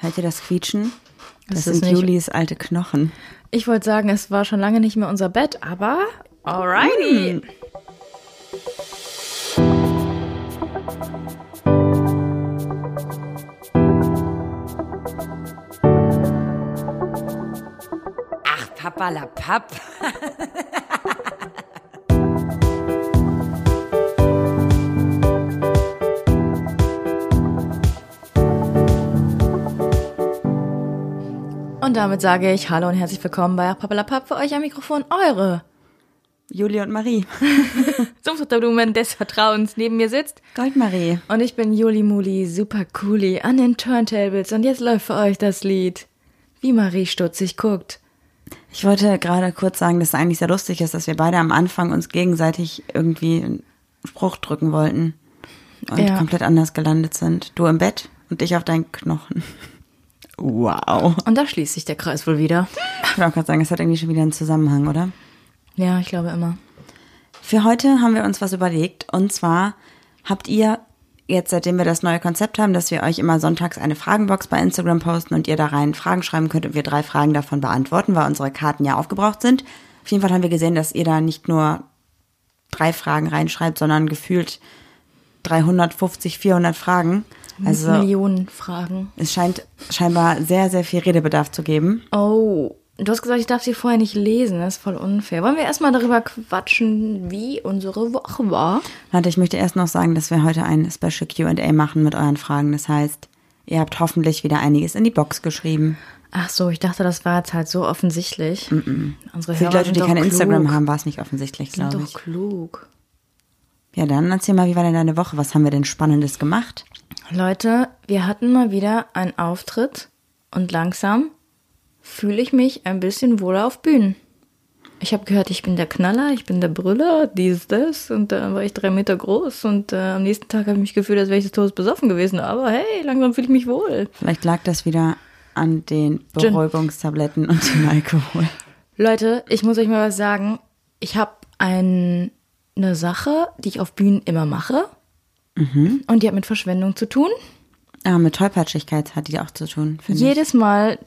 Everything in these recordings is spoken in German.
Hört ihr das Quietschen? Das, Das sind Julis alte Knochen. Ich wollte sagen, es war schon lange nicht mehr unser Bett, aber alrighty. Ach, Papa la Papp. Und damit sage ich Hallo und herzlich willkommen bei Pappelapapp für euch am Mikrofon eure Julie und Marie. Sumpfdotterblumen des Vertrauens neben mir sitzt. Goldmarie. Und ich bin Juli Muli, super cooli an den Turntables und jetzt läuft für euch das Lied, wie Marie stutzig guckt. Ich wollte gerade kurz sagen, dass es eigentlich sehr lustig ist, dass wir beide am Anfang uns gegenseitig irgendwie einen Spruch drücken wollten und Ja. komplett anders gelandet sind. Du im Bett und ich auf deinen Knochen. Wow. Und da schließt sich der Kreis wohl wieder. Ich wollte auch gerade sagen, es hat irgendwie schon wieder einen Zusammenhang, oder? Ja, ich glaube immer. Für heute haben wir uns was überlegt und zwar habt ihr jetzt, seitdem wir das neue Konzept haben, dass wir euch immer sonntags eine Fragenbox bei Instagram posten und ihr da rein Fragen schreiben könnt und wir drei Fragen davon beantworten, weil unsere Karten ja aufgebraucht sind. Auf jeden Fall haben wir gesehen, dass ihr da nicht nur drei Fragen reinschreibt, sondern gefühlt 350, 400 Fragen. Also Millionen Fragen. es scheint scheinbar sehr, sehr viel Redebedarf zu geben. Oh, du hast gesagt, ich darf sie vorher nicht lesen. Das ist voll unfair. Wollen wir erstmal darüber quatschen, wie unsere Woche war? Warte, ich möchte erst noch sagen, dass wir heute ein Special Q&A machen mit euren Fragen. Das heißt, ihr habt hoffentlich wieder einiges in die Box geschrieben. Ach so, ich dachte, das war jetzt halt so offensichtlich. Unsere Für die Leute, sind die doch kein klug. Instagram haben, war es nicht offensichtlich, sind glaube doch ich. klug. Ja, dann erzähl mal, wie war denn deine Woche? Was haben wir denn Spannendes gemacht? Leute, wir hatten mal wieder einen Auftritt und langsam fühle ich mich ein bisschen wohler auf Bühnen. Ich habe gehört, ich bin der Knaller, ich bin der Brüller, dies, das und dann war ich drei Meter groß und äh, am nächsten Tag habe ich mich gefühlt, als wäre ich des Todes besoffen gewesen. Aber hey, langsam fühle ich mich wohl. Vielleicht lag das wieder an den Beruhigungstabletten und dem Alkohol. Leute, ich muss euch mal was sagen. Ich habe ein, eine Sache, die ich auf Bühnen immer mache. Und die hat mit Verschwendung zu tun. Ah, mit Tollpatschigkeit hat die auch zu tun, finde ich. Jedes Mal,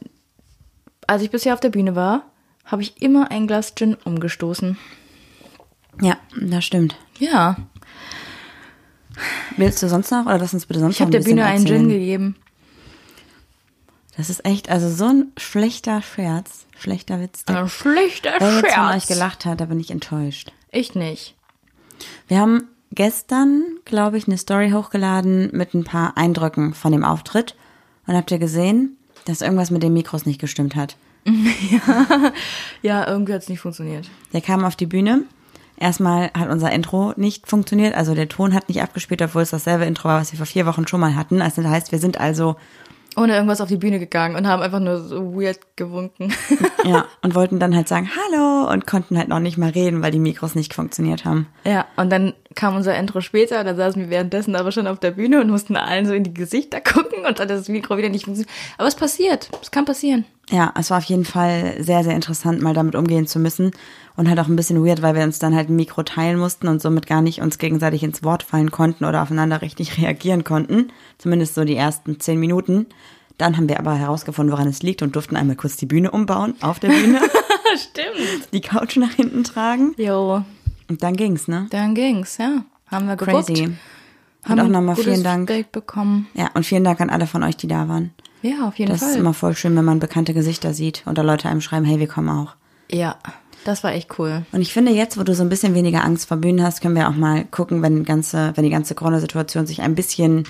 als ich bisher auf der Bühne war, habe ich immer ein Glas Gin umgestoßen. Ja, das stimmt. Ja, Willst du sonst noch? Oder lass uns bitte sonst ich habe noch der ein bisschen Bühne einen Gin gegeben. Das ist echt, also so ein schlechter Scherz, schlechter Witz. Ein schlechter Wer jetzt von euch Scherz. gelacht hat, da bin ich enttäuscht. Ich nicht. Wir haben gestern, glaube ich, eine Story hochgeladen mit ein paar Eindrücken von dem Auftritt. Und habt ihr gesehen, dass irgendwas mit den Mikros nicht gestimmt hat? Ja, irgendwie hat es nicht funktioniert. Der kam auf die Bühne. Erstmal hat unser Intro nicht funktioniert, also der Ton hat nicht abgespielt, obwohl es dasselbe Intro war, was wir vor vier Wochen schon mal hatten. Also das heißt, wir sind also, Ohne irgendwas auf die Bühne gegangen und haben einfach nur so weird gewunken. ja, und wollten dann halt sagen Hallo und konnten halt noch nicht mal reden, weil die Mikros nicht funktioniert haben. ja, und dann kam unser Intro später, da saßen wir währenddessen aber schon auf der Bühne und mussten allen so in die Gesichter gucken und dann hat das Mikro wieder nicht funktioniert. Aber es passiert, es kann passieren. Ja, es war auf jeden Fall sehr, sehr interessant, mal damit umgehen zu müssen. Und halt auch ein bisschen weird, weil wir uns dann halt ein Mikro teilen mussten und somit gar nicht uns gegenseitig ins Wort fallen konnten oder aufeinander richtig reagieren konnten. Zumindest so die ersten zehn Minuten. Dann haben wir aber herausgefunden, woran es liegt und durften einmal kurz die Bühne umbauen, auf der Bühne, Stimmt. die Couch nach hinten tragen. Jo, Und dann ging's, ne? dann ging's, ja. Haben wir. Crazy. Und Haben auch nochmal vielen Dank. Feedback bekommen. Ja, und vielen Dank an alle von euch, die da waren. Ja, auf jeden Das Fall. ist immer voll schön, wenn man bekannte Gesichter sieht und da Leute einem schreiben, hey, wir kommen auch. ja, das war echt cool. Und ich finde jetzt, wo du so ein bisschen weniger Angst vor Bühnen hast, können wir auch mal gucken, wenn, ganze, wenn die ganze Corona-Situation sich ein bisschen,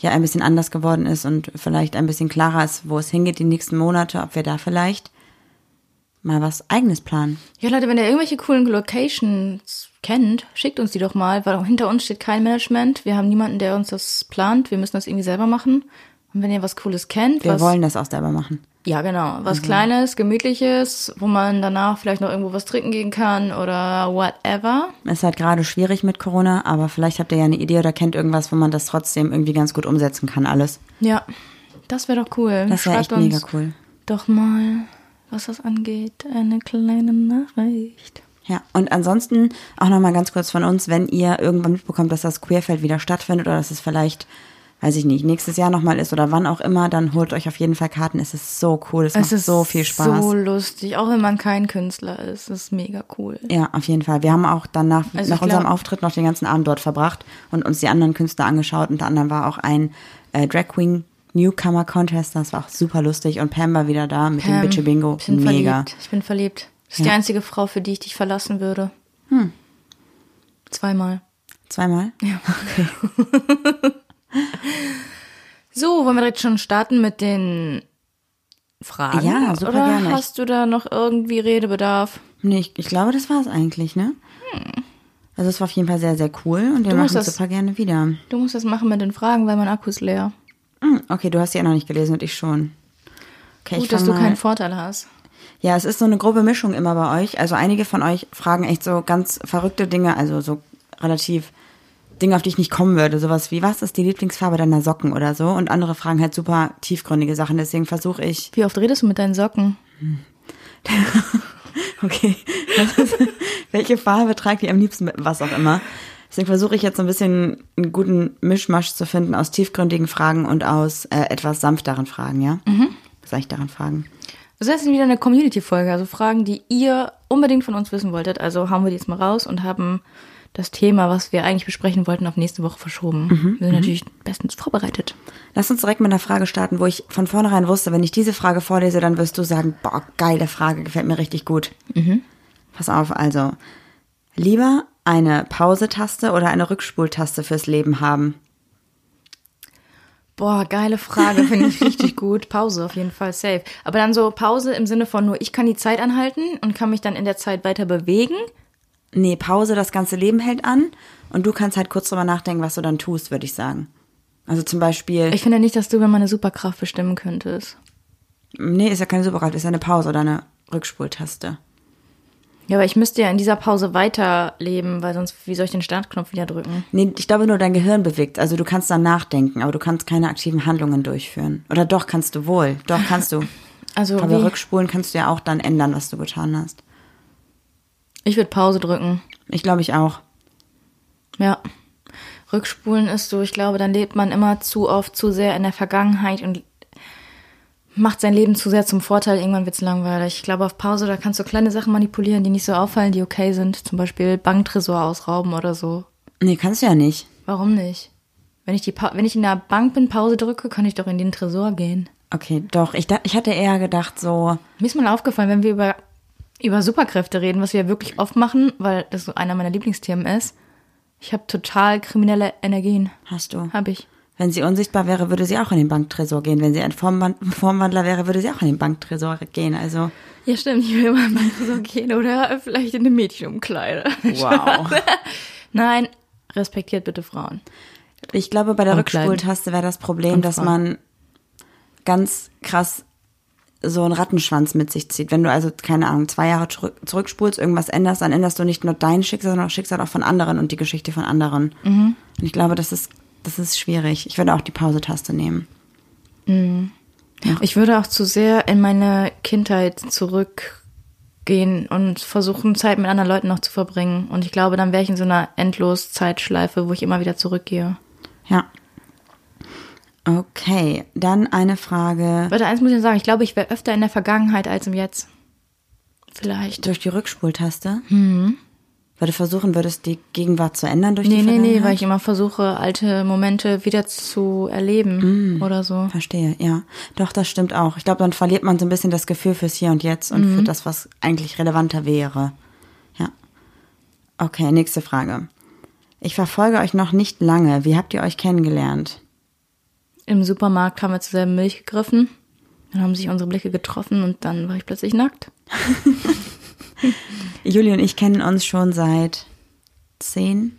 ja, ein bisschen anders geworden ist und vielleicht ein bisschen klarer ist, wo es hingeht die nächsten Monate, ob wir da vielleicht mal was eigenes planen. Ja, Leute, wenn ihr irgendwelche coolen Locations kennt, schickt uns die doch mal, weil hinter uns steht kein Management. Wir haben niemanden, der uns das plant. Wir müssen das irgendwie selber machen. Und wenn ihr was Cooles kennt, Wir was, wollen das auch selber machen. ja genau, was Kleines, Gemütliches, wo man danach vielleicht noch irgendwo was trinken gehen kann oder whatever. Ist halt gerade schwierig mit Corona, aber vielleicht habt ihr ja eine Idee oder kennt irgendwas, wo man das trotzdem irgendwie ganz gut umsetzen kann, alles. Ja, das wäre doch cool. Das wäre echt mega cool. doch mal, was das angeht, eine kleine Nachricht. Ja, und ansonsten auch nochmal ganz kurz von uns, wenn ihr irgendwann mitbekommt, dass das Queerfeld wieder stattfindet oder dass es vielleicht weiß ich nicht, nächstes Jahr nochmal ist oder wann auch immer, dann holt euch auf jeden Fall Karten. Es ist so cool, es, Es macht ist so viel Spaß. so lustig, auch wenn man kein Künstler ist. Das ist mega cool. Ja, auf jeden Fall. Wir haben auch dann nach, Also nach unserem Auftritt noch den ganzen Abend dort verbracht und uns die anderen Künstler angeschaut. Unter anderem war auch ein äh, Drag Queen Newcomer Contest, das war auch super lustig. Und Pam war wieder da mit dem Pam, Bitche Bingo. Ich bin Mega. verliebt. Ich bin verliebt. Das ist die Ja. einzige Frau, für die ich dich verlassen würde. Hm. Zweimal. Zweimal? Ja. so, wollen wir direkt schon starten mit den Fragen? Ja, super Oder gerne. hast du da noch irgendwie Redebedarf? Nee, ich, ich glaube, das war es eigentlich, ne? Also es war auf jeden Fall sehr, sehr cool und wir Du machen es das- super gerne wieder. Du musst das machen mit den Fragen, weil mein Akku ist leer. Hm, okay, du hast die ja noch nicht gelesen und ich schon. Okay, ich Gut, dass fang du mal- keinen Vorteil hast. Ja, es ist so eine grobe Mischung immer bei euch. Also einige von euch fragen echt so ganz verrückte Dinge, also so relativ Dinge, auf die ich nicht kommen würde. Sowas wie, was ist die Lieblingsfarbe deiner Socken oder so? Und andere fragen halt super tiefgründige Sachen. Deswegen versuche ich, Wie oft redest du mit deinen Socken? okay, ist, welche Farbe tragt ihr am liebsten mit, was auch immer. Deswegen versuche ich jetzt so ein bisschen einen guten Mischmasch zu finden aus tiefgründigen Fragen und aus äh, etwas sanfteren Fragen, ja? Mhm. Seichteren Fragen. Das heißt wieder eine Community-Folge, also Fragen, die ihr unbedingt von uns wissen wolltet. Also hauen wir die jetzt mal raus und haben das Thema, was wir eigentlich besprechen wollten, auf nächste Woche verschoben. Wir sind natürlich bestens vorbereitet. Lass uns direkt mit einer Frage starten, wo ich von vornherein wusste, wenn ich diese Frage vorlese, dann wirst du sagen, boah, geile Frage, gefällt mir richtig gut. Pass auf, also, lieber eine Pause-Taste oder eine Rückspultaste fürs Leben haben? Boah, geile Frage, finde ich richtig gut. Pause auf jeden Fall safe. Aber dann so Pause im Sinne von nur, ich kann die Zeit anhalten und kann mich dann in der Zeit weiter bewegen. Nee, Pause, das ganze Leben hält an und du kannst halt kurz drüber nachdenken, was du dann tust, würde ich sagen. Also zum Beispiel, Ich finde nicht, dass du über meine Superkraft bestimmen könntest. nee, ist ja keine Superkraft, ist ja eine Pause oder eine Rückspultaste. Ja, aber ich müsste ja in dieser Pause weiterleben, weil sonst, wie soll ich den Startknopf wieder drücken? Nee, ich glaube nur dein Gehirn bewegt. Also du kannst dann nachdenken, aber du kannst keine aktiven Handlungen durchführen. Oder doch, kannst du wohl. Doch, kannst du. Also, Aber wie? rückspulen kannst du ja auch dann ändern, was du getan hast. Ich würde Pause drücken. Ich glaube ich auch. Ja. Rückspulen ist so, ich glaube, dann lebt man immer zu oft zu sehr in der Vergangenheit und macht sein Leben zu sehr zum Vorteil. Irgendwann wird's langweilig. Ich glaube, auf Pause, da kannst du kleine Sachen manipulieren, die nicht so auffallen, die okay sind. Zum Beispiel Banktresor ausrauben oder so. Nee, kannst du ja nicht. Warum nicht? Wenn ich, die pa wenn ich in der Bank bin, Pause drücke, kann ich doch in den Tresor gehen. Okay, doch. Ich, ich hatte eher gedacht so, Mir ist mal aufgefallen, wenn wir über, über Superkräfte reden, was wir ja wirklich oft machen, weil das so einer meiner Lieblingsthemen ist. Ich habe total kriminelle Energien. hast du. Hab ich. Wenn sie unsichtbar wäre, würde sie auch in den Banktresor gehen. Wenn sie ein Formwan- Formwandler wäre, würde sie auch in den Banktresor gehen. Also, Ja, stimmt. Ich will immer in Tresor gehen oder vielleicht in eine Mädchenumkleide. wow. Nein, respektiert bitte Frauen. Ich glaube, bei der. Rückspultaste wäre das Problem, dass man ganz krass so einen Rattenschwanz mit sich zieht. Wenn du also, keine Ahnung, zwei Jahre zurück, zurückspulst, irgendwas änderst, dann änderst du nicht nur dein Schicksal, sondern auch Schicksal auch von anderen und die Geschichte von anderen. Mhm. Und ich glaube, das ist, das ist schwierig. Ich würde auch die Pause-Taste nehmen. Ich würde auch zu sehr in meine Kindheit zurückgehen und versuchen, Zeit mit anderen Leuten noch zu verbringen. Und ich glaube, dann wäre ich in so einer endlos Zeitschleife, wo ich immer wieder zurückgehe. Ja. Okay, dann eine Frage Warte, eins muss ich sagen, ich glaube, ich wäre öfter in der Vergangenheit als im Jetzt. Vielleicht. durch die Rückspultaste. Weil du versuchen würdest, die Gegenwart zu ändern durch Nee, die nee, Vergangenheit? nee, weil ich immer versuche, alte Momente wieder zu erleben oder so. Verstehe, ja. Doch, das stimmt auch. Ich glaube, dann verliert man so ein bisschen das Gefühl fürs Hier und Jetzt und für das, was eigentlich relevanter wäre. Ja. Okay, nächste Frage. Ich verfolge euch noch nicht lange. Wie habt ihr euch kennengelernt? Im Supermarkt haben wir zur selben Milch gegriffen. Dann haben sich unsere Blicke getroffen und dann war ich plötzlich nackt. Juli und ich kennen uns schon seit zehn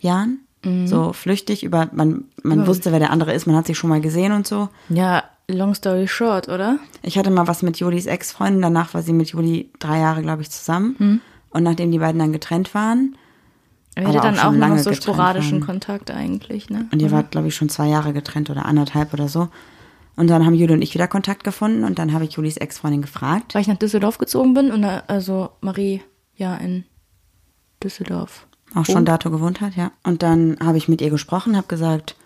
Jahren. So flüchtig über, man, man wusste, wer der andere ist, man hat sich schon mal gesehen und so. Ja, long story short, oder? Ich hatte mal was mit Julis Ex-Freundin, danach war sie mit Juli drei Jahre, glaube ich, zusammen. Und nachdem die beiden dann getrennt waren, Wir hatten dann auch auch lange noch so sporadischen waren. Kontakt eigentlich, ne? Und ihr wart, glaube ich, schon zwei Jahre getrennt oder anderthalb oder so. Und dann haben Juli und ich wieder Kontakt gefunden und dann habe ich Julis Ex-Freundin gefragt. Weil ich nach Düsseldorf gezogen bin und da, also Marie ja in Düsseldorf. Auch schon dato gewohnt hat, ja. Und dann habe ich mit ihr gesprochen, habe gesagt,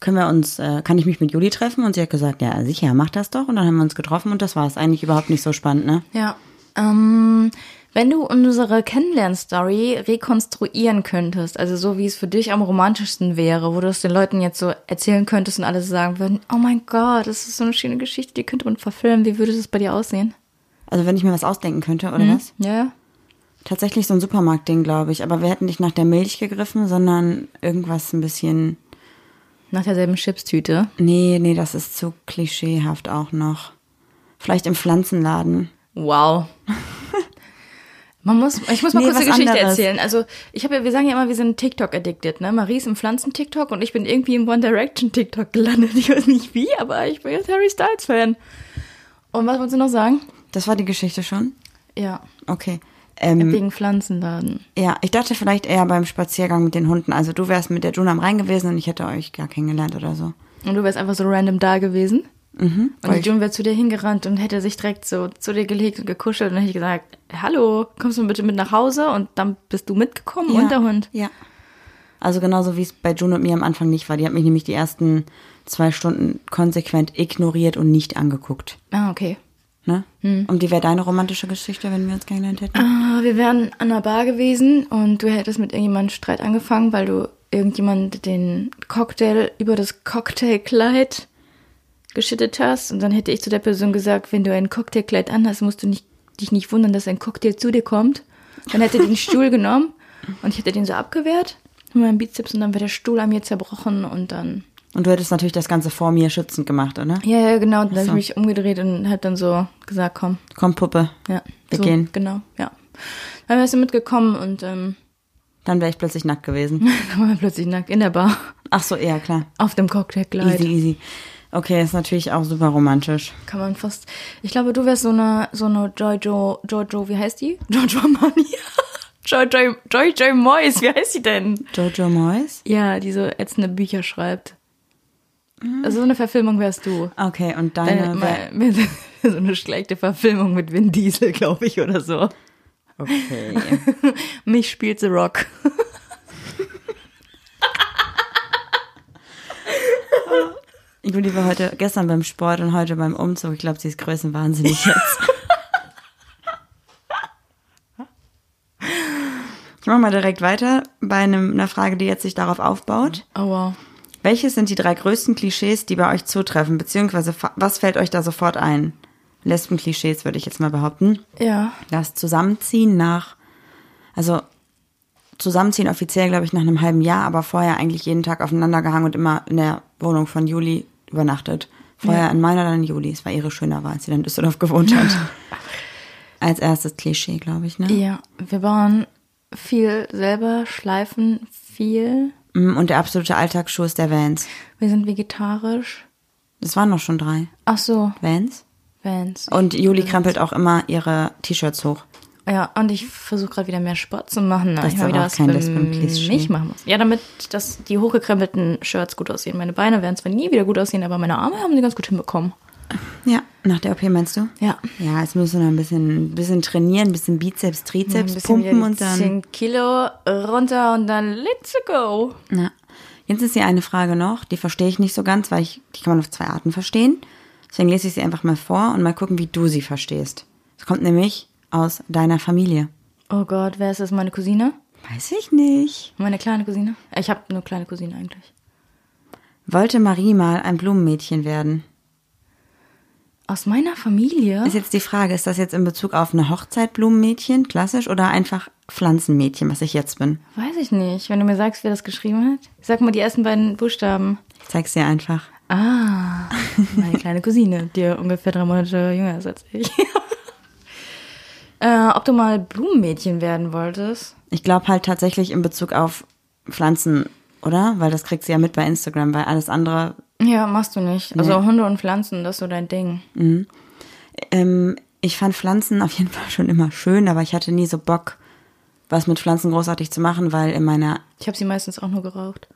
können wir uns, äh, kann ich mich mit Juli treffen? Und sie hat gesagt, ja, sicher, mach das doch. Und dann haben wir uns getroffen und das war es. Eigentlich überhaupt nicht so spannend, ne? Ja. Ähm, wenn du unsere Kennenlern-Story rekonstruieren könntest, also so wie es für dich am romantischsten wäre, wo du es den Leuten jetzt so erzählen könntest und alle sagen würden, oh mein Gott, das ist so eine schöne Geschichte, die könnte man verfilmen. Wie würde das bei dir aussehen? Also wenn ich mir was ausdenken könnte, oder was? Ja. Tatsächlich so ein Supermarktding, glaube ich. Aber wir hätten nicht nach der Milch gegriffen, sondern irgendwas ein bisschen. Nach derselben Chipstüte. Nee, nee, das ist zu klischeehaft auch noch. Vielleicht im Pflanzenladen. Wow. Man muss, ich muss mal Nee, kurz eine Geschichte anderes. erzählen. Also, ich habe ja, wir sagen ja immer, wir sind TikTok-addicted, ne? Marie ist im Pflanzen-TikTok und ich bin irgendwie im One Direction-TikTok gelandet. Ich weiß nicht wie, aber ich bin jetzt Harry Styles-Fan. Und was wolltest du noch sagen? Das war die Geschichte schon? Ja, Okay. Ähm, wegen Pflanzenladen. ja, ich dachte vielleicht eher beim Spaziergang mit den Hunden. Also du wärst mit der Juna am Rhein gewesen und ich hätte euch gar kennengelernt oder so. Und du wärst einfach so random da gewesen. Mhm. Und die June wäre zu dir hingerannt und hätte sich direkt so zu dir gelegt und gekuschelt. Und hätte gesagt, hallo, kommst du bitte mit nach Hause? Und dann bist du mitgekommen ja, und der Hund. Ja. Also genauso wie es bei June und mir am Anfang nicht war. Die hat mich nämlich die ersten zwei Stunden konsequent ignoriert und nicht angeguckt. Ah, okay. Ne? Und die wäre deine romantische Geschichte, wenn wir uns kennengelernt hätten? Ah, Wir wären an der Bar gewesen und du hättest mit irgendjemandem Streit angefangen, weil du irgendjemand den Cocktail über das Cocktailkleid geschüttet hast. Und dann hätte ich zu der Person gesagt, wenn du ein Cocktailkleid anhast, musst du nicht, dich nicht wundern, dass ein Cocktail zu dir kommt. Dann hätte er den Stuhl genommen und ich hätte den so abgewehrt mit meinem Bizeps und dann wäre der Stuhl an mir zerbrochen und dann. Und du hättest natürlich das Ganze vor mir schützend gemacht, oder? Ja, ja, genau. Und dann habe ich mich umgedreht und hab dann so gesagt, komm, Komm, Puppe. ja. Wir so, gehen. Genau, ja. Dann wärst du mitgekommen und ähm, Dann wäre ich plötzlich nackt gewesen. dann waren wir plötzlich nackt in der Bar. Ach so, eher klar. Auf dem Cocktailkleid. Easy, easy. Okay, ist natürlich auch super romantisch. Kann man fast. Ich glaube, du wärst so eine, so eine Jojo, Jojo, wie heißt die? Jojo Money. Jojo, Jojo Moyes, wie heißt die denn? Jojo Moyes? Ja, die so ätzende Bücher schreibt. Also so eine Verfilmung wärst du. Okay, und deine. Deine, wär- so eine schlechte Verfilmung mit Vin Diesel, glaube ich, oder so. okay. Mich spielt The Rock. Juli war heute, gestern beim Sport und heute beim Umzug. Ich glaube, sie ist größenwahnsinnig jetzt. Ich mache mal direkt weiter bei einem, einer Frage, die jetzt sich darauf aufbaut. Oh wow. Welches sind die drei größten Klischees, die bei euch zutreffen? Beziehungsweise was fällt euch da sofort ein? Lesben-Klischees würde ich jetzt mal behaupten. Ja. Das Zusammenziehen nach, also Zusammenziehen offiziell, glaube ich, nach einem halben Jahr, aber vorher eigentlich jeden Tag aufeinander gehangen und immer in der Wohnung von Juli übernachtet. Vorher in meiner, dann in Juli. Es war ihre schöner Wahl, als sie dann in Düsseldorf gewohnt hat. Als erstes Klischee, glaube ich, ne? Ja, wir bauen viel selber, schleifen viel. Mm, Und der absolute Alltagsschuh ist der Vans. Wir sind vegetarisch. Das waren noch schon drei. Ach so, Vans. Vans. Und Juli krempelt auch immer ihre T-Shirts hoch. Ja, und ich versuche gerade wieder mehr Sport zu machen. Das ich ist mal wieder was für mich machen muss. Ja, damit dass die hochgekrempelten Shirts gut aussehen. Meine Beine werden zwar nie wieder gut aussehen, aber meine Arme haben sie ganz gut hinbekommen. Ja, nach der OP meinst du? Ja. Ja, jetzt müssen wir noch ein bisschen, ein bisschen trainieren, ein bisschen Bizeps, Ein Trizeps bisschen wieder pumpen und dann. 10 Kilo runter und dann let's go. Ja. Jetzt ist hier eine Frage noch, die verstehe ich nicht so ganz, weil ich, die kann man auf zwei Arten verstehen. Deswegen lese ich sie einfach mal vor und mal gucken, wie du sie verstehst. Es kommt nämlich aus deiner Familie. Oh Gott, wer ist das? Meine Cousine? Weiß ich nicht. Meine kleine Cousine? Ich habe eine kleine Cousine eigentlich. Wollte Marie mal ein Blumenmädchen werden? Aus meiner Familie? Ist jetzt die Frage, ist das jetzt in Bezug auf eine Hochzeit Blumenmädchen, klassisch, oder einfach Pflanzenmädchen, was ich jetzt bin? Weiß ich nicht. Wenn du mir sagst, wer das geschrieben hat. Sag mal die ersten beiden Buchstaben. Ich zeig's dir einfach. Ah, meine kleine Cousine, die ungefähr drei Monate jünger ist als ich. äh, ob du mal Blumenmädchen werden wolltest? Ich glaube halt tatsächlich in Bezug auf Pflanzen, oder? Weil das kriegt sie ja mit bei Instagram, weil alles andere. Ja, machst du nicht. Also Hunde und Pflanzen, das ist so dein Ding. Ähm, ich fand Pflanzen auf jeden Fall schon immer schön, aber ich hatte nie so Bock, was mit Pflanzen großartig zu machen, weil in meiner. Ich habe sie meistens auch nur geraucht.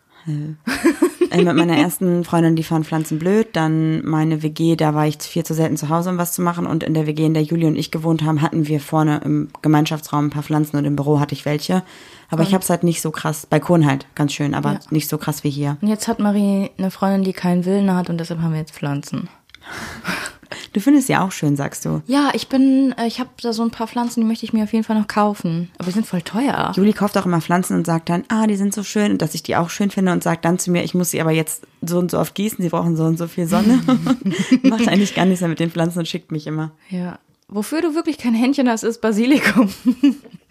Äh, mit meiner ersten Freundin, die fand Pflanzen blöd. Dann meine WG, da war ich viel zu selten zu Hause, um was zu machen. Und in der WG, in der Juli und ich gewohnt haben, hatten wir vorne im Gemeinschaftsraum ein paar Pflanzen und im Büro hatte ich welche. Aber ich habe es halt nicht so krass, Balkon halt, ganz schön, aber Ja. nicht so krass wie hier. Und jetzt hat Marie eine Freundin, die keinen Willen hat und deshalb haben wir jetzt Pflanzen. Du findest ja auch schön, sagst du. Ja, ich bin, äh, ich habe da so ein paar Pflanzen, die möchte ich mir auf jeden Fall noch kaufen. Aber die sind voll teuer. Juli kauft auch immer Pflanzen und sagt dann, ah, die sind so schön und dass ich die auch schön finde und sagt dann zu mir, ich muss sie aber jetzt so und so oft gießen, sie brauchen so und so viel Sonne. Macht eigentlich gar nichts mehr mit den Pflanzen und schickt mich immer. Ja. Wofür du wirklich kein Händchen hast, ist Basilikum.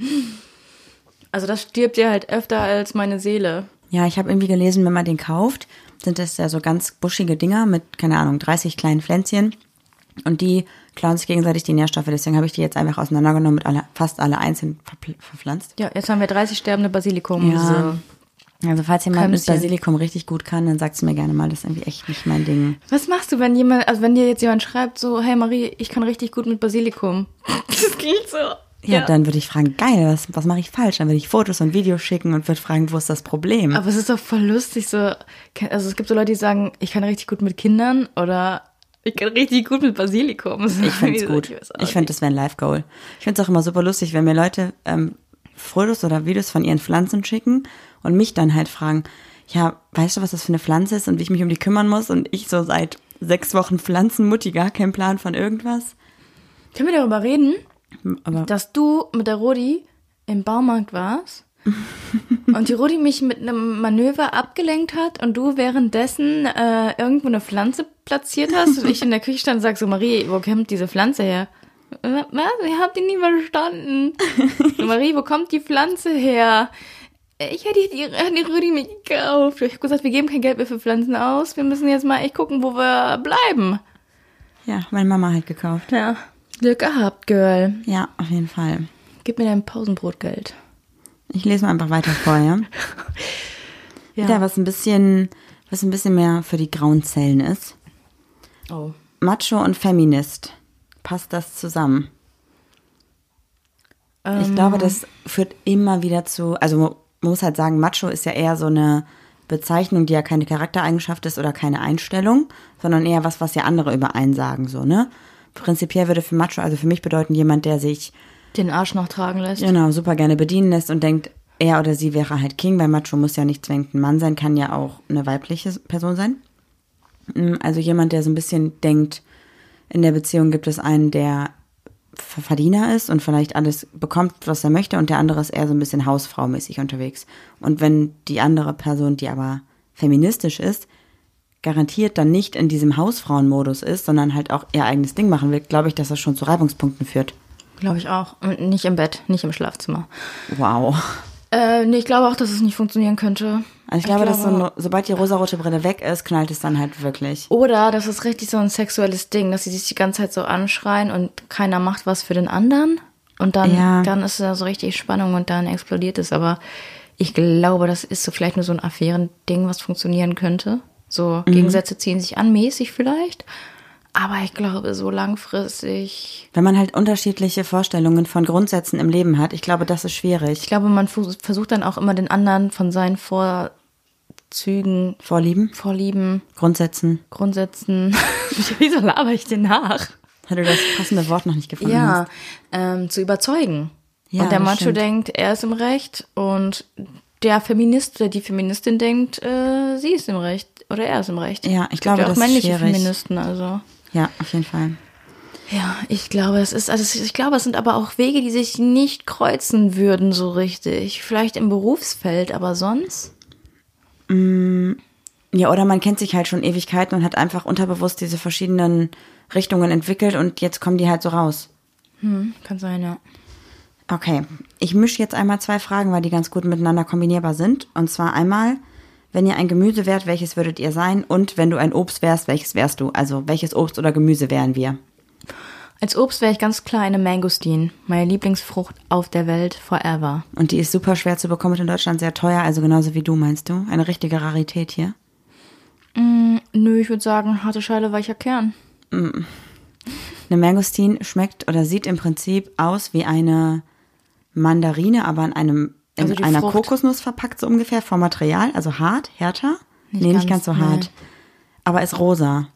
also das stirbt dir halt öfter als meine Seele. Ja, ich habe irgendwie gelesen, wenn man den kauft, sind das ja so ganz buschige Dinger mit, keine Ahnung, 30 kleinen Pflänzchen. Und die klauen sich gegenseitig die Nährstoffe. Deswegen habe ich die jetzt einfach auseinandergenommen und alle, fast alle einzeln verpflanzt. Ja, jetzt haben wir 30 sterbende Basilikum. Ja. Also falls jemand mit. Basilikum richtig gut kann, dann sagt es mir gerne mal. Das ist irgendwie echt nicht mein Ding. Was machst du, wenn jemand, also wenn dir jetzt jemand schreibt, so, hey Marie, ich kann richtig gut mit Basilikum. Das klingt so. Ja, dann würde ich fragen, geil, was, was mache ich falsch? Dann würde ich Fotos und Videos schicken und würde fragen, wo ist das Problem? Aber es ist doch voll lustig, so, also es gibt so Leute, die sagen, ich kann richtig gut mit Kindern oder ich kann richtig gut mit Basilikum. Ich finde es gut. Ich finde, das wäre ein Live-Goal. Ich finde es auch immer super lustig, wenn mir Leute ähm, Fotos oder Videos von ihren Pflanzen schicken und mich dann halt fragen, ja, weißt du, was das für eine Pflanze ist und wie ich mich um die kümmern muss? Und ich so seit sechs Wochen Pflanzenmutti, gar keinen Plan von irgendwas. Können wir darüber reden, Aber dass du mit der Rodi im Baumarkt warst und die Rodi mich mit einem Manöver abgelenkt hat und du währenddessen äh, irgendwo eine Pflanze platziert hast und ich in der Küche stand und sag so, Marie, wo kommt diese Pflanze her? Äh, Was? Ich hab die nie verstanden. So, Marie, wo kommt die Pflanze her? Ich hätte die, die, die Rudi nicht gekauft. Ich habe gesagt, wir geben kein Geld mehr für Pflanzen aus. Wir müssen jetzt mal echt gucken, wo wir bleiben. ja, meine Mama halt gekauft. Ja. Glück gehabt, Girl. Ja, auf jeden Fall. Gib mir dein Pausenbrotgeld. Ich lese mal einfach weiter vor, ja? Wieder was ein bisschen, was ein bisschen mehr für die grauen Zellen ist. Oh. Macho und Feminist. Passt das zusammen? Ich Ähm. glaube, das führt immer wieder zu, also man muss halt sagen, Macho ist ja eher so eine Bezeichnung, die ja keine Charaktereigenschaft ist oder keine Einstellung, sondern eher was, was ja andere über einen sagen, so, ne? Prinzipiell würde für Macho, also für mich bedeuten jemand, der sich Den Arsch noch tragen lässt. genau super gerne bedienen lässt und denkt, er oder sie wäre halt King, weil Macho muss ja nicht zwingend ein Mann sein, kann ja auch eine weibliche Person sein. Mm, Also jemand, der so ein bisschen denkt, in der Beziehung gibt es einen, der Ver- Verdiener ist und vielleicht alles bekommt, was er möchte, und der andere ist eher so ein bisschen hausfraumäßig unterwegs. Und wenn die andere Person, die aber feministisch ist, garantiert dann nicht in diesem Hausfrauenmodus ist, sondern halt auch ihr eigenes Ding machen will, glaube ich, dass das schon zu Reibungspunkten führt. Glaube ich auch. Und nicht im Bett, nicht im Schlafzimmer. Wow. Äh, nee, ich glaube auch, dass es nicht funktionieren könnte. Also ich glaube, dass so, sobald die rosarote Brille weg ist, knallt es dann halt wirklich. Oder das ist richtig so ein sexuelles Ding, dass sie sich die ganze Zeit so anschreien und keiner macht was für den anderen. Und dann, Ja. dann ist da so richtig Spannung und dann explodiert es. Aber ich glaube, das ist so vielleicht nur so ein Affärending, was funktionieren könnte. So Gegensätze ziehen sich an, mäßig vielleicht. Aber ich glaube, so langfristig. Wenn man halt unterschiedliche Vorstellungen von Grundsätzen im Leben hat, ich glaube, das ist schwierig. Ich glaube, man versucht dann auch immer den anderen von seinen Vorzügen, Vorlieben, Vorlieben, Grundsätzen. Grundsätzen. Wieso laber ich denn nach? Weil du das passende Wort noch nicht gefunden Ja, hast. ähm, zu überzeugen. Ja, und der Macho stimmt. denkt, er ist im Recht und der Feminist oder die Feministin denkt, äh, sie ist im Recht oder er ist im Recht. Ja, ich glaube, ja auch das ist männliche schwierig. Feministen, also. Ja, auf jeden Fall. Ja, ich glaube, es ist, also ich glaube, es sind aber auch Wege, die sich nicht kreuzen würden so richtig. Vielleicht im Berufsfeld, aber sonst? Ja, oder man kennt sich halt schon Ewigkeiten und hat einfach unterbewusst diese verschiedenen Richtungen entwickelt und jetzt kommen die halt so raus. Hm, kann sein, ja. Okay, ich mische jetzt einmal zwei Fragen, weil die ganz gut miteinander kombinierbar sind. Und zwar einmal, wenn ihr ein Gemüse wärt, welches würdet ihr sein? Und wenn du ein Obst wärst, welches wärst du? Also welches Obst oder Gemüse wären wir? Als Obst wäre ich ganz klar eine Mangostin. Meine Lieblingsfrucht auf der Welt forever. Und die ist super schwer zu bekommen, in Deutschland sehr teuer, also genauso wie du, meinst du? Eine richtige Rarität hier. Nö, ich würde sagen, harte Schale, weicher Kern. Eine Mangostin schmeckt oder sieht im Prinzip aus wie eine Mandarine, aber in einem in Also einer Frucht. Kokosnuss verpackt, so ungefähr, vom Material. Also hart, härter. Nicht nee, nicht ganz, ganz so nee. hart. Aber ist rosa.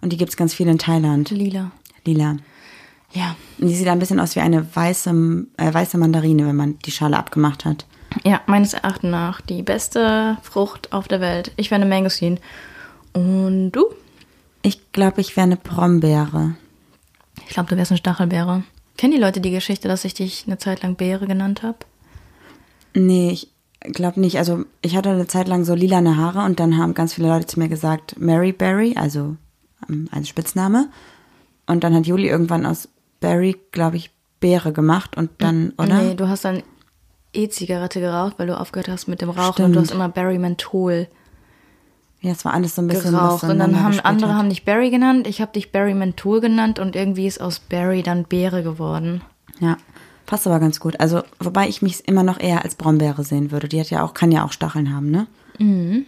Und die gibt's ganz viel in Thailand. Lila. Lila. Ja. Und die sieht ein bisschen aus wie eine weiße, äh, weiße Mandarine, wenn man die Schale abgemacht hat. Ja, meines Erachtens nach die beste Frucht auf der Welt. Ich wäre eine Mangostin. Und du? Ich glaube, ich wäre eine Brombeere. Ich glaube, du wärst eine Stachelbeere. Kennen die Leute die Geschichte, dass ich dich eine Zeit lang Beere genannt habe? Nee, ich glaube nicht. Also ich hatte eine Zeit lang so lilane Haare und dann haben ganz viele Leute zu mir gesagt, Mary Berry, also ähm, als Spitzname. Und dann hat Juli irgendwann aus Berry, glaube ich, Beere gemacht und dann, oder? Nee, du hast dann E-Zigarette geraucht, weil du aufgehört hast mit dem Rauchen und du Stimmt. hast immer Berry Menthol Ja, es war alles so ein bisschen geraucht. Und dann haben andere hat. haben dich Berry genannt, ich habe dich Berry Menthol genannt und irgendwie ist aus Berry dann Beere geworden. Ja, passt aber ganz gut. Also, wobei ich mich immer noch eher als Brombeere sehen würde. Die hat ja auch, kann ja auch Stacheln haben, ne? Mhm.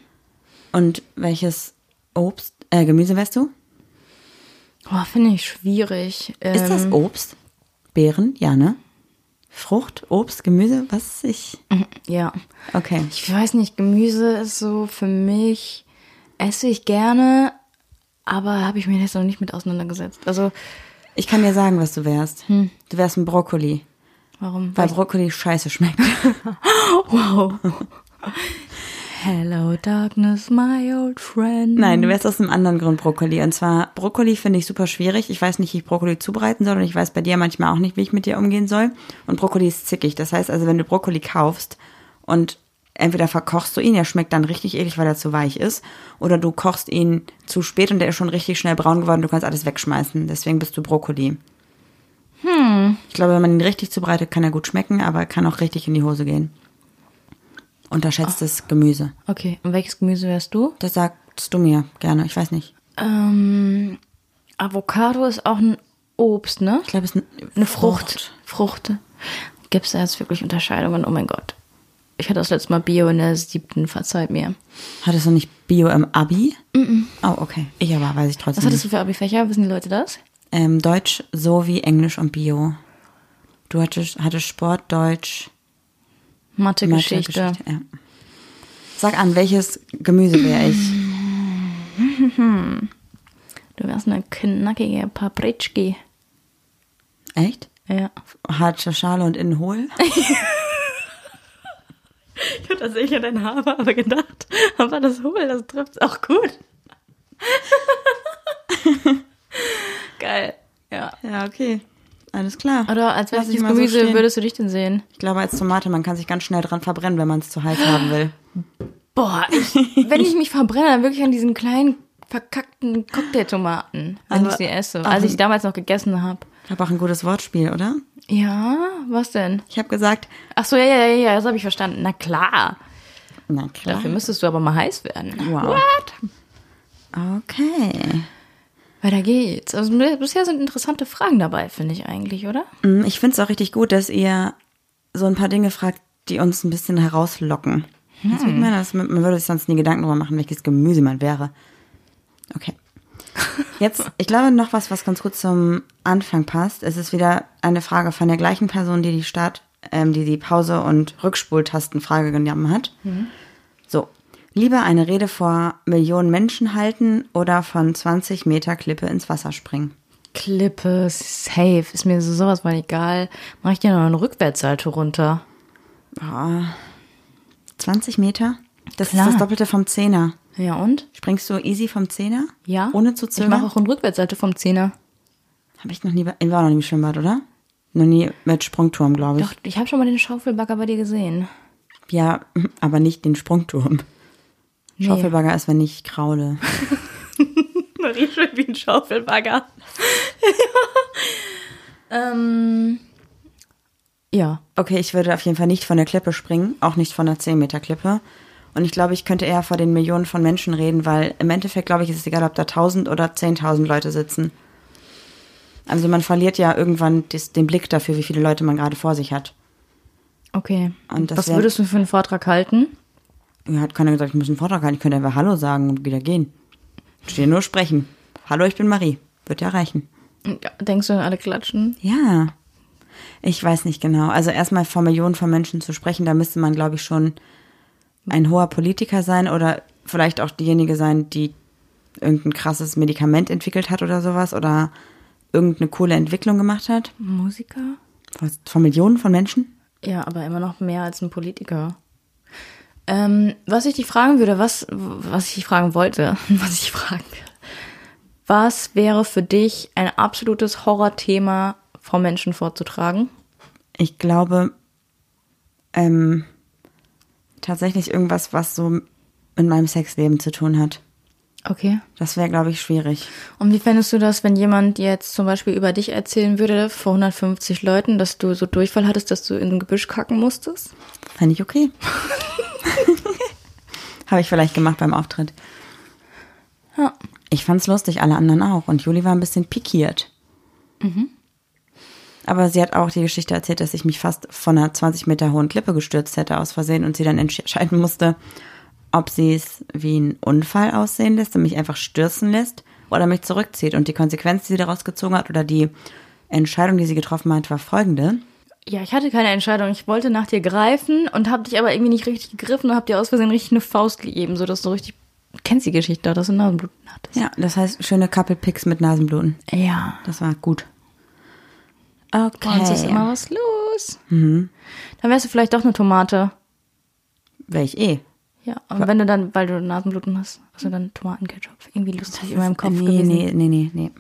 Und welches Obst, äh, Gemüse wärst du? Oh, finde ich schwierig. Ist das Ähm, Obst? Beeren? Ja, ne? Frucht, Obst, Gemüse? Was ich. Ja. Okay. Ich weiß nicht, Gemüse ist so für mich, esse ich gerne, aber habe ich mir jetzt noch nicht mit auseinandergesetzt. Also, Ich kann dir sagen, was du wärst. Hm. Du wärst ein Brokkoli. Warum? Weil Brokkoli scheiße schmeckt. wow. Hello, darkness, my old friend. Nein, du wärst aus einem anderen Grund Brokkoli. Und zwar, Brokkoli finde ich super schwierig. Ich weiß nicht, wie ich Brokkoli zubereiten soll und ich weiß bei dir manchmal auch nicht, wie ich mit dir umgehen soll. Und Brokkoli ist zickig. Das heißt also, wenn du Brokkoli kaufst und entweder verkochst du ihn, der schmeckt dann richtig eklig, weil er zu weich ist, oder du kochst ihn zu spät und der ist schon richtig schnell braun geworden, du kannst alles wegschmeißen. Deswegen bist du Brokkoli. Hm. Ich glaube, wenn man ihn richtig zubereitet, kann er gut schmecken, aber er kann auch richtig in die Hose gehen. Unterschätztes Gemüse. Okay, und welches Gemüse wärst du? Das sagst du mir gerne, ich weiß nicht. Ähm, Avocado ist auch ein Obst, ne? Ich glaube, es ist Eine Frucht. Frucht. Gibt es da jetzt wirklich Unterscheidungen? Oh mein Gott. Ich hatte das letzte Mal Bio in der siebten, verzeiht mir. Hattest du nicht Bio im Abi? Oh, okay. Ich aber, weiß ich Was trotzdem hattest nicht. du für Abi-Fächer? Wissen die Leute das? Ähm, Deutsch sowie Englisch und Bio. Du hattest, hattest Sport, Deutsch, Mathe, Mathe, Geschichte. Geschichte. Ja. Sag an, welches Gemüse wäre ich? Du wärst eine knackige Papritschki. Echt? Ja. Harte Schale und innen hohl? Ich habe tatsächlich an dein Haar aber gedacht, aber das Hohl, das trifft auch gut. Geil. Ja. Ja, okay. Alles klar. Oder als welches so Gemüse stehen. würdest du dich denn sehen? Ich glaube, als Tomate, man kann sich ganz schnell dran verbrennen, wenn man es zu heiß haben will. Boah, ich, wenn ich mich verbrenne, dann wirklich an diesen kleinen verkackten Cocktailtomaten, wenn Aber- ich sie esse. Als ich damals noch gegessen habe. Ich habe auch ein gutes Wortspiel, oder? Ja, was denn? Ich habe gesagt, Ach so, ja, ja, ja, ja, das habe ich verstanden. Na klar. na klar. Dafür müsstest du aber mal heiß werden. Wow. What? Okay. Weiter geht's. Also bisher sind interessante Fragen dabei, finde ich eigentlich, oder? Mm, Ich finde es auch richtig gut, dass ihr so ein paar Dinge fragt, die uns ein bisschen herauslocken. Ich meine, das, man würde sich sonst nie Gedanken darüber machen, welches Gemüse man wäre. Okay. Jetzt, ich glaube noch was, was ganz gut zum Anfang passt. Es ist wieder eine Frage von der gleichen Person, die die Start, ähm, die die Pause- und Rückspultastenfrage genommen hat. So. Lieber eine Rede vor Millionen Menschen halten oder von 20 Meter Klippe ins Wasser springen. Klippe, safe. Ist mir so sowas mal egal. Mach ich dir noch einen Rückwärtssalto runter. 20 Meter? Das Klar. ist das Doppelte vom Zehner. Ja, und? Springst du easy vom Zehner? Ja. Ohne zu Ich zögern? mache auch einen Rückwärtssalto vom Zehner. Habe ich noch nie, ich war noch nie im Schwimmbad, oder? Noch nie mit Sprungturm, glaube ich. Doch, ich habe schon mal den Schaufelbagger bei dir gesehen. Ja, aber nicht den Sprungturm. Nee. Schaufelbagger ist, wenn ich kraule. Marie schwimmt wie ein Schaufelbagger. ähm, ja. Okay, ich würde auf jeden Fall nicht von der Klippe springen, auch nicht von der 10 Meter Klippe. Und ich glaube, ich könnte eher vor den Millionen von Menschen reden, weil im Endeffekt, glaube ich, ist es egal, ob da 1000 oder 10.000 Leute sitzen. Also man verliert ja irgendwann des, den Blick dafür, wie viele Leute man gerade vor sich hat. Okay. Und Was wär- würdest du für einen Vortrag halten? Mir hat keiner gesagt, ich muss einen Vortrag halten. Ich könnte einfach Hallo sagen und wieder gehen. Stehe nur sprechen. Hallo, ich bin Marie. Wird ja reichen. Ja, denkst du, alle klatschen? Ja. Ich weiß nicht genau. Also erstmal vor Millionen von Menschen zu sprechen, da müsste man, glaube ich, schon ein hoher Politiker sein oder vielleicht auch diejenige sein, die irgendein krasses Medikament entwickelt hat oder sowas oder irgendeine coole Entwicklung gemacht hat. Musiker? Was, Vor Millionen von Menschen? Ja, aber immer noch mehr als ein Politiker. Ähm, was ich dich fragen würde, was, was ich dich fragen wollte, was ich fragen. Was wäre für dich ein absolutes Horrorthema vor Menschen vorzutragen? Ich glaube, ähm, tatsächlich irgendwas, was so mit meinem Sexleben zu tun hat. Okay. Das wäre, glaube ich, schwierig. Und wie fändest du das, wenn jemand jetzt zum Beispiel über dich erzählen würde vor 150 Leuten, dass du so Durchfall hattest, dass du in ein Gebüsch kacken musstest? Fände ich okay. Habe ich vielleicht gemacht beim Auftritt. Ja. Ich fand's lustig, alle anderen auch. Und Juli war ein bisschen pikiert. Aber sie hat auch die Geschichte erzählt, dass ich mich fast von einer 20 Meter hohen Klippe gestürzt hätte aus Versehen und sie dann entscheiden musste, ob sie es wie ein Unfall aussehen lässt und mich einfach stürzen lässt oder mich zurückzieht. Und die Konsequenz, die sie daraus gezogen hat oder die Entscheidung, die sie getroffen hat, war folgende. Ja, ich hatte keine Entscheidung. Ich wollte nach dir greifen und hab dich aber irgendwie nicht richtig gegriffen und hab dir aus Versehen richtig eine Faust gegeben, sodass du richtig. Kennst die Geschichte, dass du Nasenbluten hattest? Ja, das heißt schöne Couple Picks mit Nasenbluten. Ja. Das war gut. Bei uns ist Okay. immer was los. Dann wärst du vielleicht doch eine Tomate. Wäre ich eh. Ja, und wenn du dann, weil du Nasenbluten hast, also dann Tomatenketchup. Irgendwie lustig in meinem Kopf nee, gewesen. nee, nee, nee, nee.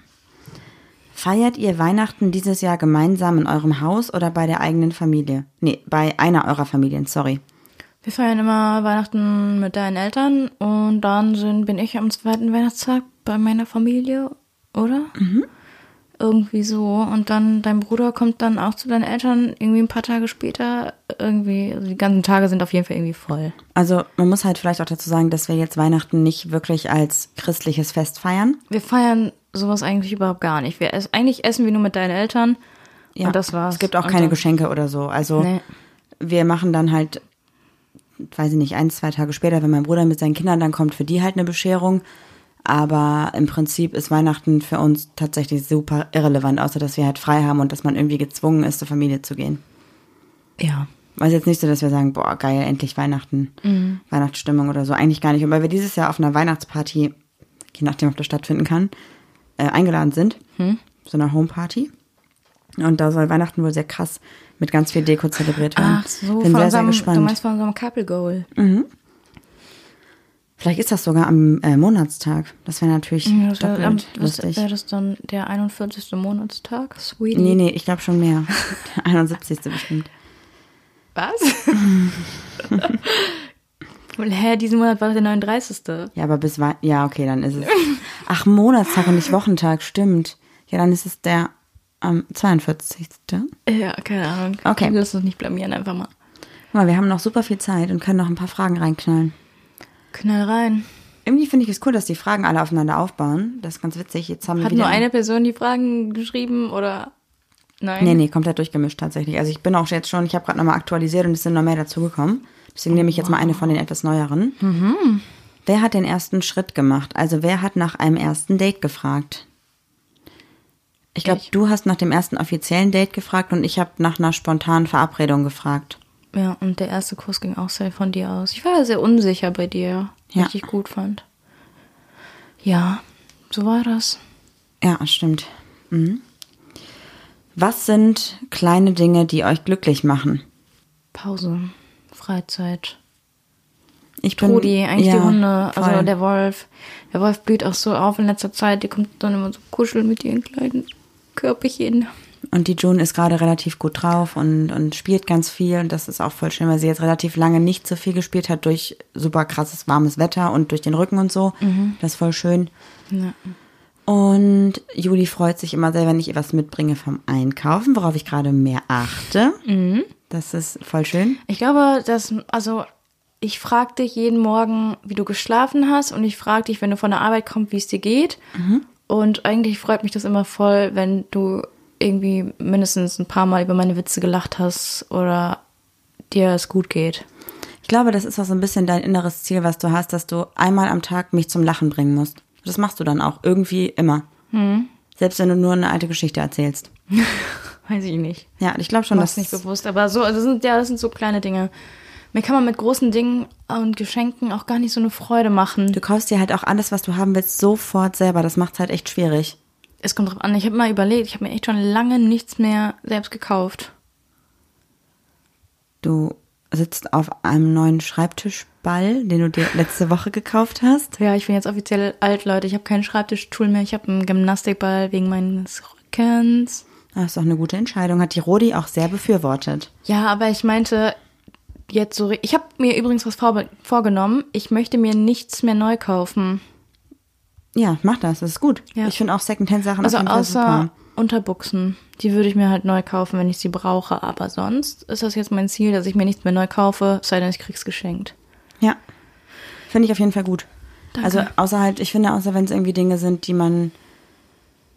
Feiert ihr Weihnachten dieses Jahr gemeinsam in eurem Haus oder bei der eigenen Familie? Nee, bei einer eurer Familien, sorry. Wir feiern immer Weihnachten mit deinen Eltern und dann sind, bin ich am zweiten Weihnachtstag bei meiner Familie, oder? Irgendwie so. Und dann dein Bruder kommt dann auch zu deinen Eltern irgendwie ein paar Tage später. Irgendwie, also die ganzen Tage sind auf jeden Fall irgendwie voll. Also man muss halt vielleicht auch dazu sagen, dass wir jetzt Weihnachten nicht wirklich als christliches Fest feiern. Wir feiern sowas eigentlich überhaupt gar nicht. Wir ess, eigentlich essen wir nur mit deinen Eltern. Ja, und das war's. Es gibt auch Und keine dann- Geschenke oder so. Also Nee. wir machen dann halt, weiß ich nicht, ein, zwei Tage später, wenn mein Bruder mit seinen Kindern dann kommt, für die halt eine Bescherung. Aber im Prinzip ist Weihnachten für uns tatsächlich super irrelevant, außer dass wir halt frei haben und dass man irgendwie gezwungen ist, zur Familie zu gehen. Ja. Weil es jetzt nicht so, dass wir sagen, boah, geil, endlich Weihnachten, Weihnachtsstimmung oder so. Eigentlich gar nicht. Und weil wir dieses Jahr auf einer Weihnachtsparty, je nachdem, ob das stattfinden kann, äh, eingeladen sind. So einer Homeparty. Und da soll Weihnachten wohl sehr krass mit ganz viel Deko zelebriert werden. Ach so, Bin von sehr, sehr unserem, gespannt. du meinst von unserem Couple Goal. Vielleicht ist das sogar am äh, Monatstag. Das wäre natürlich Ja, das wäre doppelt was, lustig. wär das dann der 41. Monatstag? Sweetie. Nee, nee, ich glaube schon mehr. Der 71. bestimmt. Was? Hä, diesen Monat war der 39. Ja, aber bis Wei Ja, okay, dann ist es. Ach, Monatstag und nicht Wochentag, stimmt. Ja, dann ist es der am 42. Ja, keine Ahnung. Okay. Lass uns nicht blamieren, einfach mal. Guck mal, wir haben noch super viel Zeit und können noch ein paar Fragen reinknallen. Knall rein. Irgendwie finde ich es cool, dass die Fragen alle aufeinander aufbauen. Das ist ganz witzig. Jetzt haben wir Hat wieder nur eine Person die Fragen geschrieben oder? Nein. Nee, nee, komplett durchgemischt tatsächlich. Also ich bin auch jetzt schon, ich habe gerade nochmal aktualisiert und es sind noch mehr dazugekommen. Deswegen nehme ich jetzt mal eine von den etwas neueren. Mhm. Wer hat den ersten Schritt gemacht? Also wer hat nach einem ersten Date gefragt? Ich glaube, du hast nach dem ersten offiziellen Date gefragt und ich habe nach einer spontanen Verabredung gefragt. Ja, und der erste Kurs ging auch sehr von dir aus. Ich war sehr unsicher bei dir, Ja. was ich gut fand. Ja, so war das. Ja, stimmt. Mhm. Was sind kleine Dinge, die euch glücklich machen? Pause, Freizeit. Ich bin Trudi, eigentlich ja, die Hunde, also voll. der Wolf. Der Wolf blüht auch so auf in letzter Zeit. Die kommt dann immer so kuscheln mit ihren kleinen Körperchen. Und die June ist gerade relativ gut drauf und, und spielt ganz viel. Und das ist auch voll schön, weil sie jetzt relativ lange nicht so viel gespielt hat durch super krasses warmes Wetter und durch den Rücken und so. Das ist voll schön. Ja. Und Juli freut sich immer sehr, wenn ich ihr was mitbringe vom Einkaufen, worauf ich gerade mehr achte. Das ist voll schön. Ich glaube, dass, also ich frage dich jeden Morgen, wie du geschlafen hast und ich frage dich, wenn du von der Arbeit kommst, wie es dir geht. Und eigentlich freut mich das immer voll, wenn du irgendwie mindestens ein paar Mal über meine Witze gelacht hast oder dir es gut geht. Ich glaube, das ist auch so ein bisschen dein inneres Ziel, was du hast, dass du einmal am Tag mich zum Lachen bringen musst. Das machst du dann auch irgendwie immer. Selbst wenn du nur eine alte Geschichte erzählst. Weiß ich nicht. Ja, ich glaube schon, dass nicht bewusst, aber so, das sind, ja, das sind so kleine Dinge. Mir kann man mit großen Dingen und Geschenken auch gar nicht so eine Freude machen. du kaufst dir halt auch alles, was du haben willst, sofort selber. Das macht's halt echt schwierig. Es kommt drauf an. Ich habe mal überlegt, ich habe mir echt schon lange nichts mehr selbst gekauft. Du sitzt auf einem neuen Schreibtischball, den du dir letzte Woche gekauft hast. Ja, ich bin jetzt offiziell alt, Leute. Ich habe keinen Schreibtischstuhl mehr. Ich habe einen Gymnastikball wegen meines Rückens. Das ist doch eine gute Entscheidung. Hat die Rodi auch sehr befürwortet. Ja, aber ich meinte jetzt so. Ich habe mir übrigens was vor, vorgenommen. Ich möchte mir nichts mehr neu kaufen. Ja, mach das. Das ist gut. Ja. Ich finde auch Secondhand-Sachen Also auf jeden Fall außer super. Unterbuchsen. Die würde ich mir halt neu kaufen, wenn ich sie brauche. Aber sonst ist das jetzt mein Ziel, dass ich mir nichts mehr neu kaufe, sei denn ich krieg's geschenkt. Ja. Finde ich auf jeden Fall gut. Danke. Also außer halt, ich finde, außer wenn es irgendwie Dinge sind, die man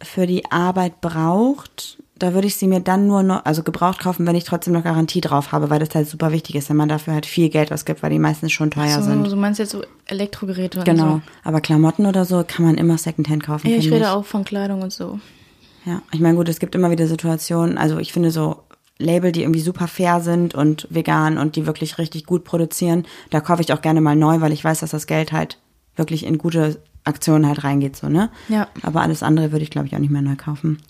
für die Arbeit braucht, da würde ich sie mir dann nur noch, also gebraucht kaufen, wenn ich trotzdem noch Garantie drauf habe, weil das halt super wichtig ist, wenn man dafür halt viel Geld ausgibt, weil die meistens schon teuer so, sind. du meinst jetzt so Elektrogeräte Genau. und Aber Klamotten oder so kann man immer Secondhand kaufen. so. Ja, ich rede auch von Kleidung und so. Ja, ich meine, gut, es gibt immer wieder Situationen, also ich finde so Label, die irgendwie super fair sind und vegan und die wirklich richtig gut produzieren, da kaufe ich auch gerne mal neu, weil ich weiß, dass das Geld halt wirklich in gute Aktionen halt reingeht, so, ne? Ja. Aber alles andere würde ich, glaube ich, auch nicht mehr neu kaufen.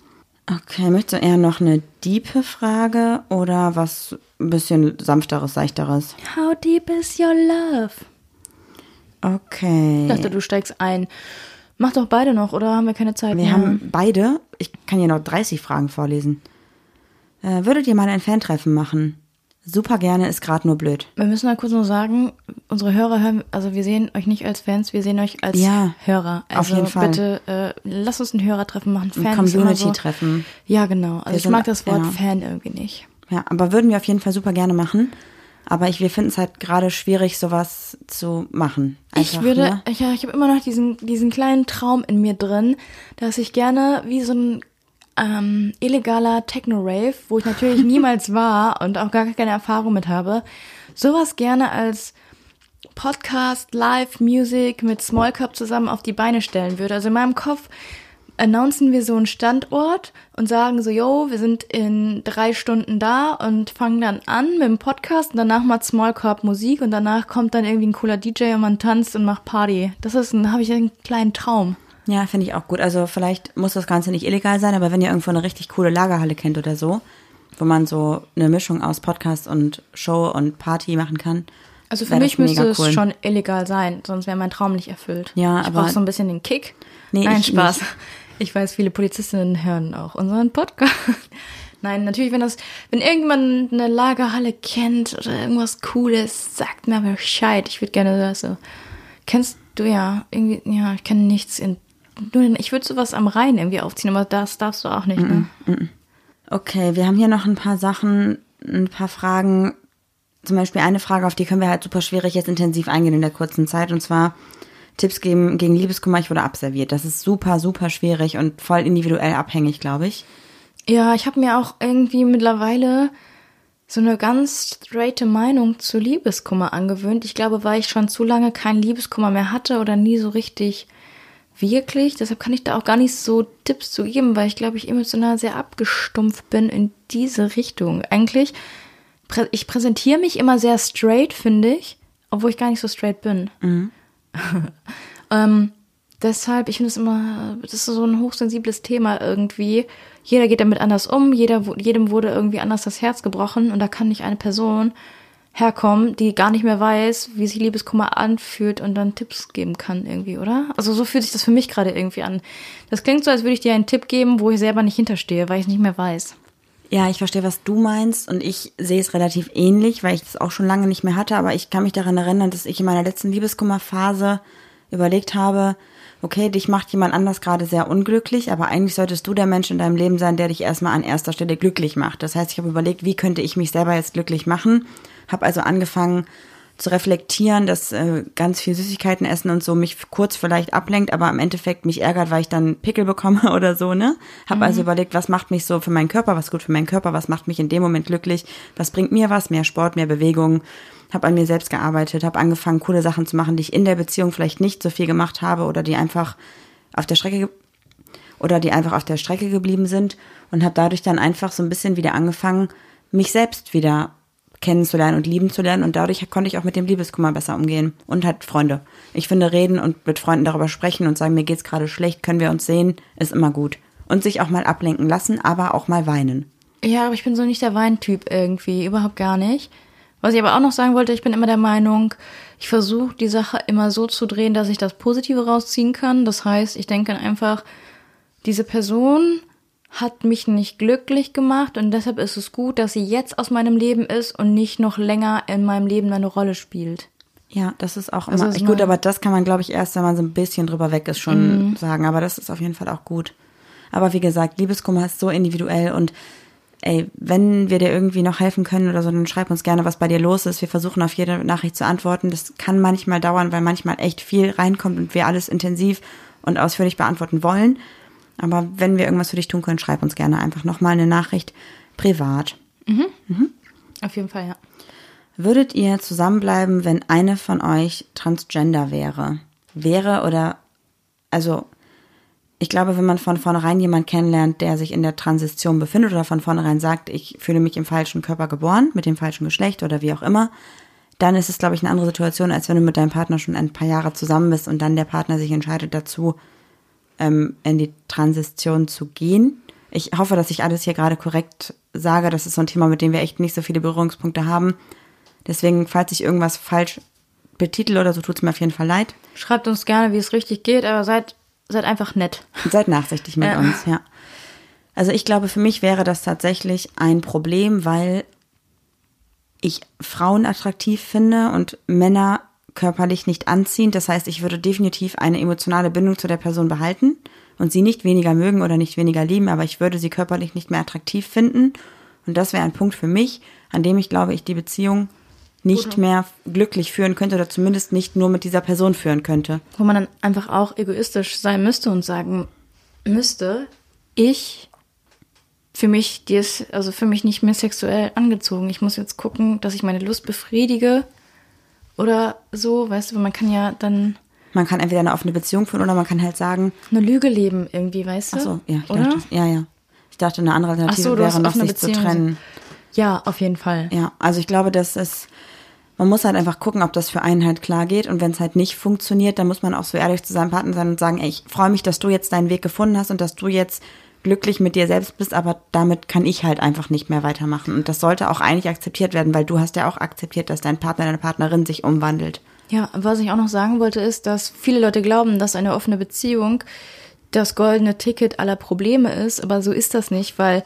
Okay, möchtest du eher noch eine diepe Frage oder was ein bisschen sanfteres, seichteres? How deep is your love? Okay. Ich dachte, du steigst ein. Mach doch beide noch, oder haben wir keine Zeit Wir mehr? haben beide, ich kann hier noch 30 Fragen vorlesen. Äh, würdet ihr mal ein Fan-Treffen machen? Super gerne, ist gerade nur blöd. Wir müssen halt kurz noch sagen, unsere Hörer hören, also wir sehen euch nicht als Fans, wir sehen euch als Ja, Hörer. auf Also jeden Fall. bitte, äh, lasst uns ein Hörertreffen machen. Ein Fans ist immer so- Community-Treffen. Ja, genau. Also Wir ich sind- mag das Wort ja. Fan irgendwie nicht. Ja, aber würden wir auf jeden Fall super gerne machen. Aber ich, wir finden es halt gerade schwierig, sowas zu machen. ich Einfach, würde, ne? ich, ja, ich habe immer noch diesen, diesen kleinen Traum in mir drin, dass ich gerne wie so ein ähm, illegaler Techno-Rave, wo ich natürlich niemals war und auch gar keine Erfahrung mit habe, sowas gerne als Podcast, Live, Music mit Small Cup zusammen auf die Beine stellen würde. Also in meinem Kopf announcen wir so einen Standort und sagen so, yo, wir sind in drei Stunden da und fangen dann an mit dem Podcast und danach macht Small Corp Musik und danach kommt dann irgendwie ein cooler DJ und man tanzt und macht Party. Das ist ein, habe ich einen kleinen Traum. Ja, finde ich auch gut. Also vielleicht muss das Ganze nicht illegal sein, aber wenn ihr irgendwo eine richtig coole Lagerhalle kennt oder so, wo man so eine Mischung aus Podcast und Show und Party machen kann. Also für mich müsste cool. es schon illegal sein, sonst wäre mein Traum nicht erfüllt. Ja, ich aber- brauche so ein bisschen den Kick. Nee, Nein, ich Spaß. nicht. Ich weiß, viele Polizistinnen hören auch unseren Podcast. Nein, natürlich, wenn das, wenn irgendjemand eine Lagerhalle kennt oder irgendwas Cooles, sagt mir Bescheid. Ich würde gerne das so. Kennst du ja irgendwie, ja, ich kenne nichts in. Nur, den- ich würde sowas am Rhein irgendwie aufziehen, aber das darfst du auch nicht, ne? Okay, wir haben hier noch ein paar Sachen, ein paar Fragen. Zum Beispiel eine Frage, auf die können wir halt super schwierig jetzt intensiv eingehen in der kurzen Zeit. Und zwar Tipps geben gegen Liebeskummer, ich wurde abserviert. Das ist super, super schwierig und voll individuell abhängig, glaube ich. Ja, ich habe mir auch irgendwie mittlerweile so eine ganz straighte Meinung zu Liebeskummer angewöhnt. Ich glaube, weil ich schon zu lange keinen Liebeskummer mehr hatte oder nie so richtig wirklich. Deshalb kann ich da auch gar nicht so Tipps zu geben, weil ich glaube, ich emotional sehr abgestumpft bin in diese Richtung. Eigentlich, prä ich präsentiere mich immer sehr straight, finde ich, obwohl ich gar nicht so straight bin. ähm, deshalb, ich finde es immer, das ist so ein hochsensibles Thema irgendwie. Jeder geht damit anders um, jeder, jedem wurde irgendwie anders das Herz gebrochen und da kann nicht eine Person herkommen, die gar nicht mehr weiß, wie sich Liebeskummer anfühlt und dann Tipps geben kann irgendwie, oder? Also so fühlt sich das für mich gerade irgendwie an. Das klingt so, als würde ich dir einen Tipp geben, wo ich selber nicht hinterstehe, weil ich es nicht mehr weiß. Ja, ich verstehe, was du meinst und ich sehe es relativ ähnlich, weil ich das auch schon lange nicht mehr hatte, aber ich kann mich daran erinnern, dass ich in meiner letzten Liebeskummerphase überlegt habe, okay, dich macht jemand anders gerade sehr unglücklich, aber eigentlich solltest du der Mensch in deinem Leben sein, der dich erstmal an erster Stelle glücklich macht. Das heißt, ich habe überlegt, wie könnte ich mich selber jetzt glücklich machen, habe also angefangen zu reflektieren, dass äh, ganz viel Süßigkeiten essen und so mich kurz vielleicht ablenkt, aber im Endeffekt mich ärgert, weil ich dann Pickel bekomme oder so, ne? Habe also überlegt, was macht mich so für meinen Körper, was gut für meinen Körper, was macht mich in dem Moment glücklich, was bringt mir was, mehr Sport, mehr Bewegung. Habe an mir selbst gearbeitet, habe angefangen, coole Sachen zu machen, die ich in der Beziehung vielleicht nicht so viel gemacht habe oder die einfach auf der Strecke oder die einfach auf der Strecke geblieben sind und habe dadurch dann einfach so ein bisschen wieder angefangen, mich selbst wieder kennenzulernen und lieben zu lernen und dadurch konnte ich auch mit dem Liebeskummer besser umgehen und halt Freunde. Ich finde, reden und mit Freunden darüber sprechen und sagen, mir geht's gerade schlecht, können wir uns sehen, ist immer gut. Und sich auch mal ablenken lassen, aber auch mal weinen. Ja, aber ich bin so nicht der Weintyp irgendwie, überhaupt gar nicht. Was ich aber auch noch sagen wollte, ich bin immer der Meinung, ich versuche die Sache immer so zu drehen, dass ich das Positive rausziehen kann. Das heißt, ich denke einfach, diese Person hat mich nicht glücklich gemacht und deshalb ist es gut, dass sie jetzt aus meinem Leben ist und nicht noch länger in meinem Leben eine Rolle spielt. Ja, das ist auch Also immer ist gut, aber das kann man, glaube ich, erst, wenn man so ein bisschen drüber weg ist, schon sagen. Aber das ist auf jeden Fall auch gut. Aber wie gesagt, Liebeskummer ist so individuell und ey, wenn wir dir irgendwie noch helfen können oder so, dann schreib uns gerne, was bei dir los ist. Wir versuchen auf jede Nachricht zu antworten. Das kann manchmal dauern, weil manchmal echt viel reinkommt und wir alles intensiv und ausführlich beantworten wollen. Aber wenn wir irgendwas für dich tun können, schreib uns gerne einfach nochmal eine Nachricht privat. Auf jeden Fall, ja. Würdet ihr zusammenbleiben, wenn eine von euch transgender wäre? Wäre oder, also, ich glaube, wenn man von vornherein jemand kennenlernt, der sich in der Transition befindet oder von vornherein sagt, ich fühle mich im falschen Körper geboren, mit dem falschen Geschlecht oder wie auch immer, dann ist es, glaube ich, eine andere Situation, als wenn du mit deinem Partner schon ein paar Jahre zusammen bist und dann der Partner sich entscheidet dazu, ähm, in die Transition zu gehen. Ich hoffe, dass ich alles hier gerade korrekt sage. Das ist so ein Thema, mit dem wir echt nicht so viele Berührungspunkte haben. Deswegen, falls ich irgendwas falsch betitel oder so, tut's mir auf jeden Fall leid. Schreibt uns gerne, wie es richtig geht, aber seid, seid einfach nett. Seid nachsichtig mit Ja. uns, ja. Also ich glaube, für mich wäre das tatsächlich ein Problem, weil ich Frauen attraktiv finde und Männer körperlich nicht anziehend. Das heißt, ich würde definitiv eine emotionale Bindung zu der Person behalten und sie nicht weniger mögen oder nicht weniger lieben, aber ich würde sie körperlich nicht mehr attraktiv finden. Und das wäre ein Punkt für mich, an dem ich glaube, ich die Beziehung nicht mehr glücklich führen könnte oder zumindest nicht nur mit dieser Person führen könnte. Wo man dann einfach auch egoistisch sein müsste und sagen müsste, ich für mich, die ist also für mich nicht mehr sexuell angezogen. Ich muss jetzt gucken, dass ich meine Lust befriedige oder so, weißt du, weil man kann ja dann Man kann entweder eine offene Beziehung führen oder man kann halt sagen, eine Lüge leben irgendwie, weißt du? ach so, ja, ich oder? dachte, ja, ja. Ich dachte, eine andere Alternative so, wäre noch, sich zu Beziehungen. trennen. Ja, auf jeden Fall. Ja, also ich glaube, das ist, man muss halt einfach gucken, ob das für einen halt klar geht. Und wenn es halt nicht funktioniert, dann muss man auch so ehrlich zu seinem Partner sein und sagen, ey, ich freue mich, dass du jetzt deinen Weg gefunden hast und dass du jetzt glücklich mit dir selbst bist, aber damit kann ich halt einfach nicht mehr weitermachen. Und das sollte auch eigentlich akzeptiert werden, weil du hast ja auch akzeptiert, dass dein Partner, deine Partnerin sich umwandelt. Ja, was ich auch noch sagen wollte, ist, dass viele Leute glauben, dass eine offene Beziehung das goldene Ticket aller Probleme ist, aber so ist das nicht, weil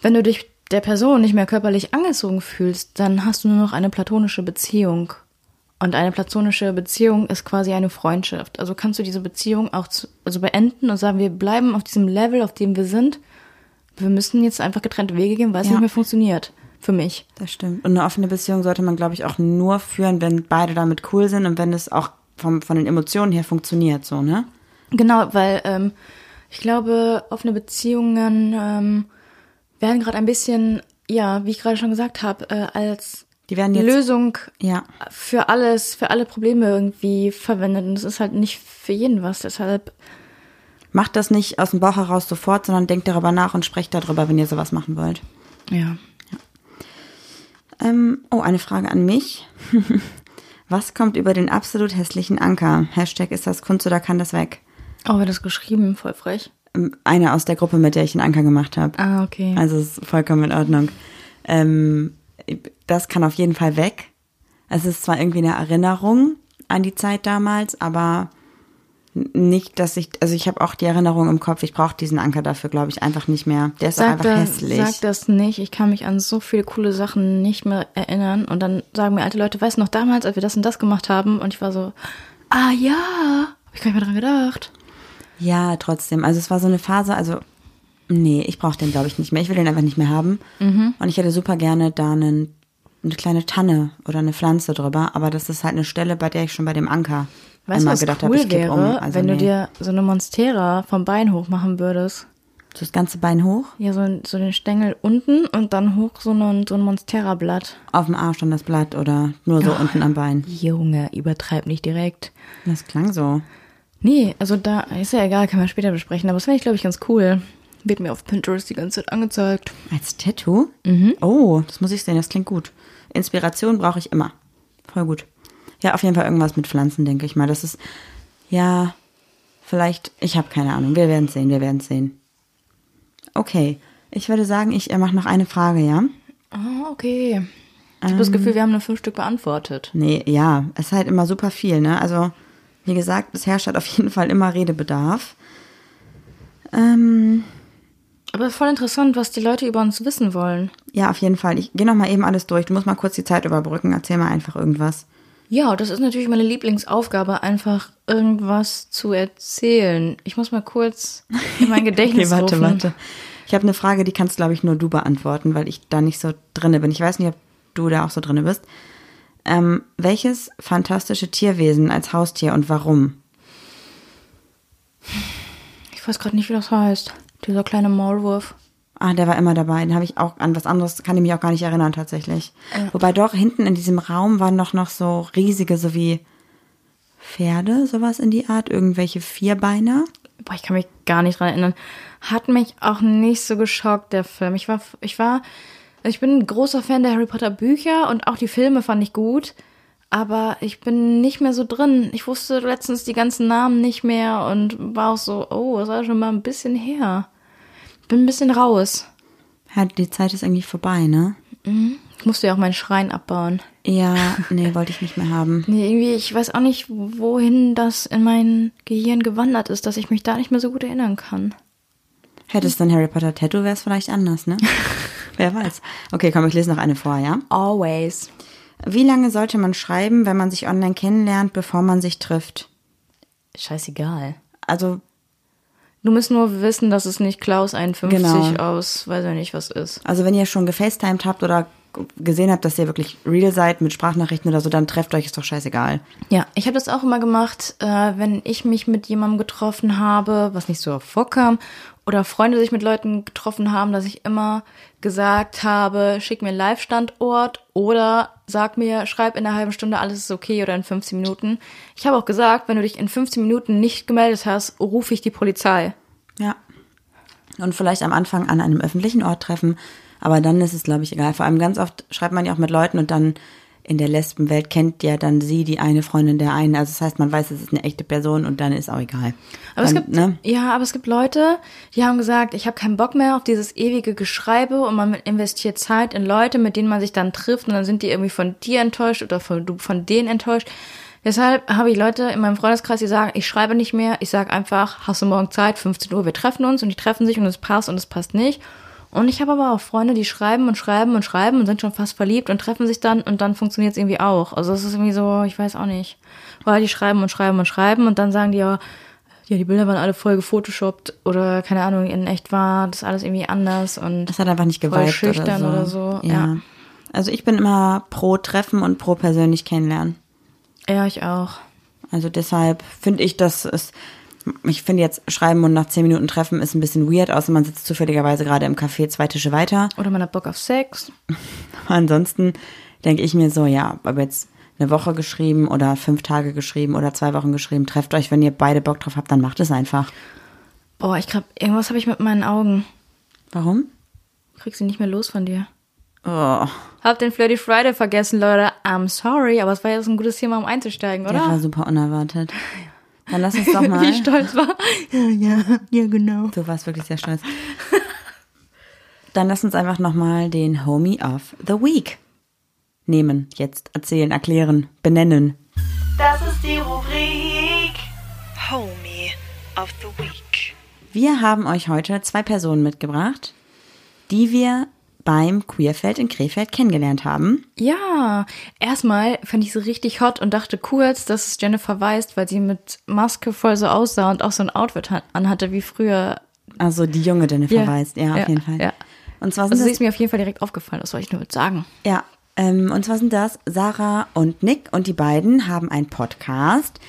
wenn du dich der Person nicht mehr körperlich angezogen fühlst, dann hast du nur noch eine platonische Beziehung. Und eine platonische Beziehung ist quasi eine Freundschaft. Also kannst du diese Beziehung auch zu, also beenden und sagen, wir bleiben auf diesem Level, auf dem wir sind. Wir müssen jetzt einfach getrennte Wege gehen, weil es Ja. nicht mehr funktioniert. Für mich. Das stimmt. Und eine offene Beziehung sollte man, glaube ich, auch nur führen, wenn beide damit cool sind und wenn es auch vom, von den Emotionen her funktioniert, so, ne? Genau, weil ähm, ich glaube, offene Beziehungen ähm, werden gerade ein bisschen, ja, wie ich gerade schon gesagt habe, äh, als Die werden jetzt. Lösung Ja. für alles, für alle Probleme irgendwie verwendet. Und das ist halt nicht für jeden was. Deshalb, Macht das nicht aus dem Bauch heraus sofort, sondern denkt darüber nach und sprecht darüber, wenn ihr sowas machen wollt. ja. Ähm, oh, eine Frage an mich. Was kommt über den absolut hässlichen Anker? Hashtag ist das Kunst oder kann das weg? Oh, wer hat das geschrieben? Voll frech. Eine aus der Gruppe, mit der ich den Anker gemacht habe. Ah, okay. Also ist vollkommen in Ordnung. Ähm, das kann auf jeden Fall weg. Es ist zwar irgendwie eine Erinnerung an die Zeit damals, aber nicht, dass ich, also ich habe auch die Erinnerung im Kopf, ich brauche diesen Anker dafür, glaube ich, einfach nicht mehr. Der ist Sag einfach das, hässlich. sag das nicht. Ich kann mich an so viele coole Sachen nicht mehr erinnern. Und dann sagen mir alte Leute, weißt du noch damals, als wir das und das gemacht haben? Und ich war so, ah ja, hab ich gar nicht mehr dran gedacht. Ja, trotzdem. Also es war so eine Phase, also nee, ich brauche den, glaube ich, nicht mehr. Ich will den einfach nicht mehr haben. Mhm. Und ich hätte super gerne da einen, eine kleine Tanne oder eine Pflanze drüber, aber das ist halt eine Stelle, bei der ich schon bei dem Anker Weißt einmal was gedacht cool habe, ich wäre, um. Also wenn nee. du dir so eine Monstera vom Bein hoch machen würdest? so das ganze Bein hoch, Ja, so, so den Stängel unten und dann hoch so ein, so ein Monstera-Blatt. auf dem Arsch dann das Blatt oder nur so unten am Bein. Junge, übertreib nicht direkt. Das klang so. Nee, also da ist ja egal, kann man später besprechen, aber das wäre ich, glaube ich, ganz cool. Wird mir auf Pinterest die ganze Zeit angezeigt. Als Tattoo? Oh, das muss ich sehen, das klingt gut. Inspiration brauche ich immer. Voll gut. Ja, auf jeden Fall irgendwas mit Pflanzen, denke ich mal. Das ist, ja, vielleicht, ich habe keine Ahnung. Wir werden sehen, wir werden sehen. Okay, ich würde sagen, ich äh, mache noch eine Frage, ja? Ah, okay. Ich habe das Gefühl, wir haben nur fünf Stück beantwortet. Nee, ja, es ist halt immer super viel, ne? Also, wie gesagt, es herrscht halt auf jeden Fall immer Redebedarf. Ähm, Aber voll interessant, was die Leute über uns wissen wollen. ja, auf jeden Fall. Ich gehe noch mal eben alles durch. Du musst mal kurz die Zeit überbrücken. Erzähl mal einfach irgendwas. Ja, das ist natürlich meine Lieblingsaufgabe, einfach irgendwas zu erzählen. Ich muss mal kurz in mein Gedächtnis Okay, warte, rufen. warte. Ich habe eine Frage, die kannst, glaube ich, nur du beantworten, weil ich da nicht so drinne bin. Ich weiß nicht, ob du da auch so drinne bist. Ähm, welches fantastische Tierwesen als Haustier und warum? Ich weiß gerade nicht, wie das heißt. Dieser kleine Maulwurf. Ah, der war immer dabei. Den habe ich auch an was anderes, kann ich mich auch gar nicht erinnern tatsächlich. Wobei doch hinten in diesem Raum waren noch, noch so riesige, so wie Pferde, sowas in die Art, irgendwelche Vierbeiner. Boah, ich kann mich gar nicht dran erinnern. Hat mich auch nicht so geschockt, der Film. Ich war, ich war, ich bin ein großer Fan der Harry Potter Bücher und auch die Filme fand ich gut. Aber ich bin nicht mehr so drin. Ich wusste letztens die ganzen Namen nicht mehr und war auch so, oh, das war schon mal ein bisschen her. Bin ein bisschen raus. Ja, die Zeit ist irgendwie vorbei, ne? Ich musste ja auch meinen Schrein abbauen. Ja, nee, wollte ich nicht mehr haben. Nee, irgendwie, ich weiß auch nicht, wohin das in mein Gehirn gewandert ist, dass ich mich da nicht mehr so gut erinnern kann. Hättest du ein Harry Potter Tattoo, wäre es vielleicht anders, ne? Wer weiß. Okay, komm, ich lese noch eine vor, ja? Always. Wie lange sollte man schreiben, wenn man sich online kennenlernt, bevor man sich trifft? Scheißegal. Also, Du musst nur wissen, dass es nicht Klaus 51 Genau. aus, weiß ja nicht was ist. also wenn ihr schon gefacetimed habt oder gesehen habt, dass ihr wirklich real seid mit Sprachnachrichten oder so, dann trefft euch, ist doch scheißegal. Ja, ich habe das auch immer gemacht, äh, wenn ich mich mit jemandem getroffen habe, was nicht so vorkam, oder Freunde sich mit Leuten getroffen haben, dass ich immer gesagt habe, schick mir einen Live-Standort oder sag mir, schreib in einer halben Stunde, alles ist okay oder in 15 Minuten. Ich habe auch gesagt, wenn du dich in 15 Minuten nicht gemeldet hast, rufe ich die Polizei. Ja. Und vielleicht am Anfang an einem öffentlichen Ort treffen, aber dann ist es, glaube ich, egal. Vor allem ganz oft schreibt man ja auch mit Leuten und dann in der Lesbenwelt kennt ja dann sie die eine Freundin der einen. Also das heißt, man weiß, es ist eine echte Person und dann ist auch egal. Aber es dann, gibt, ne? ja, aber es gibt Leute, die haben gesagt, ich habe keinen Bock mehr auf dieses ewige Geschreibe und man investiert Zeit in Leute, mit denen man sich dann trifft und dann sind die irgendwie von dir enttäuscht oder von, du von denen enttäuscht. Deshalb habe ich Leute in meinem Freundeskreis, die sagen, ich schreibe nicht mehr, ich sage einfach, hast du morgen Zeit, 15 Uhr, wir treffen uns und die treffen sich und es passt und es passt nicht. Und ich habe aber auch Freunde, die schreiben und schreiben und schreiben und sind schon fast verliebt und treffen sich dann und dann funktioniert es irgendwie auch. Also es ist irgendwie so, ich weiß auch nicht. Weil die schreiben und schreiben und schreiben und dann sagen die ja, ja, die Bilder waren alle voll gefotoshoppt oder keine Ahnung, in echt war das alles irgendwie anders und Das hat einfach nicht voll schüchtern oder so. oder so. Ja. Ja. Also ich bin immer pro Treffen und pro persönlich kennenlernen. ja, ich auch. Also deshalb finde ich, dass es, ich finde jetzt Schreiben und nach zehn Minuten Treffen ist ein bisschen weird, außer man sitzt zufälligerweise gerade im Café zwei Tische weiter. Oder man hat Bock auf Sex. Aber ansonsten denke ich mir so, ja, ob jetzt eine Woche geschrieben oder fünf Tage geschrieben oder zwei Wochen geschrieben, trefft euch, wenn ihr beide Bock drauf habt, dann macht es einfach. Boah, ich glaube, irgendwas habe ich mit meinen Augen. Warum? Ich krieg sie nicht mehr los von dir. Oh, Hab den Flirty Friday vergessen, Leute. I'm sorry, aber es war jetzt ein gutes Thema, um einzusteigen, der war oder? super unerwartet. Dann lass uns doch mal. Wie stolz war. Ja, ja, ja, genau. Du warst wirklich sehr stolz. Dann lass uns einfach nochmal den Homie of the Week nehmen. Jetzt erzählen, erklären, benennen. Das ist die Rubrik Homie of the Week. Wir haben euch heute zwei Personen mitgebracht, die wir beim Queerfeld in Krefeld kennengelernt haben. Ja, erstmal fand ich sie richtig hot und dachte kurz, dass es Jennifer Weist, weil sie mit Maske voll so aussah und auch so ein Outfit anhatte wie früher. Also die junge Jennifer Ja, Weist, ja, auf ja, jeden Fall. ja. Und zwar sind Also sie ist mir auf jeden Fall direkt aufgefallen, das wollte ich nur sagen. ja, ähm, und zwar sind das Sarah und Nick und die beiden haben einen Podcast.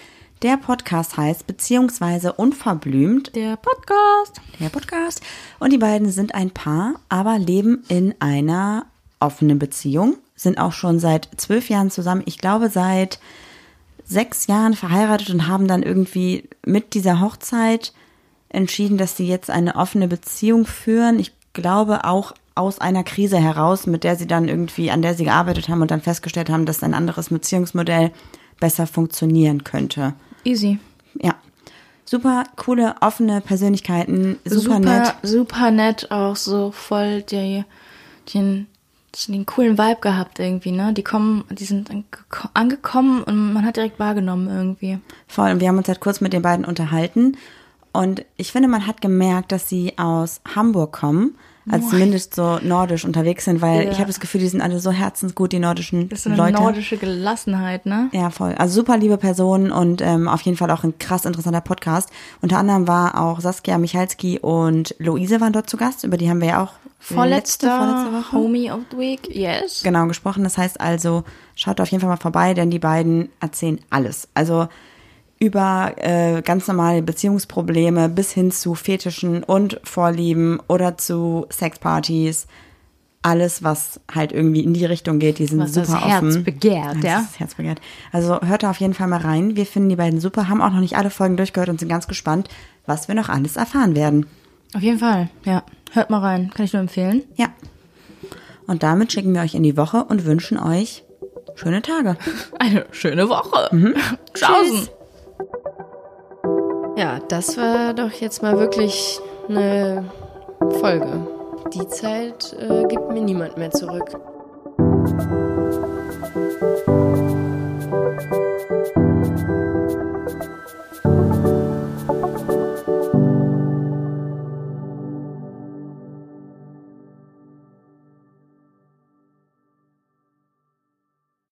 Der Podcast heißt beziehungsweise unverblümt Der Podcast. der Podcast. Und die beiden sind ein Paar, aber leben in einer offenen Beziehung, sind auch schon seit zwölf Jahren zusammen. Ich glaube, seit sechs Jahren verheiratet und haben dann irgendwie mit dieser Hochzeit entschieden, dass sie jetzt eine offene Beziehung führen. Ich glaube auch aus einer Krise heraus, mit der sie dann irgendwie, an der sie gearbeitet haben und dann festgestellt haben, dass ein anderes Beziehungsmodell besser funktionieren könnte. Easy. Ja. Super coole, offene Persönlichkeiten, super, super nett. Super nett auch so voll die, den, den coolen Vibe gehabt irgendwie, ne? Die kommen, die sind angeko- angekommen und man hat direkt wahrgenommen irgendwie. Voll. Und wir haben uns halt kurz mit den beiden unterhalten. Und ich finde, man hat gemerkt, dass sie aus Hamburg kommen. Also zumindest so nordisch unterwegs sind, weil Ja. ich habe das Gefühl, die sind alle so herzensgut, die nordischen Das ist so eine Leute. nordische Gelassenheit, ne? Ja, voll. Also super liebe Personen und ähm, auf jeden Fall auch ein krass interessanter Podcast. Unter anderem war auch Saskia Michalski und Luise waren dort zu Gast. Über die haben wir ja auch Vorletzte, letzte, vorletzte Woche Homie of the Week, yes. genau gesprochen. Das heißt also, schaut auf jeden Fall mal vorbei, denn die beiden erzählen alles. Also über äh, ganz normale Beziehungsprobleme bis hin zu Fetischen und Vorlieben oder zu Sexpartys. Alles, was halt irgendwie in die Richtung geht, die sind Was das super Herz offen. begehrt, Was ja. Das Herz begehrt. Also hört da auf jeden Fall mal rein. Wir finden die beiden super, haben auch noch nicht alle Folgen durchgehört und sind ganz gespannt, was wir noch alles erfahren werden. Auf jeden Fall, ja. Hört mal rein, kann ich nur empfehlen. Ja. Und damit schicken wir euch in die Woche und wünschen euch schöne Tage. Eine schöne Woche. Tschaußen. Ja, das war doch jetzt mal wirklich eine Folge. Die Zeit äh, gibt mir niemand mehr zurück.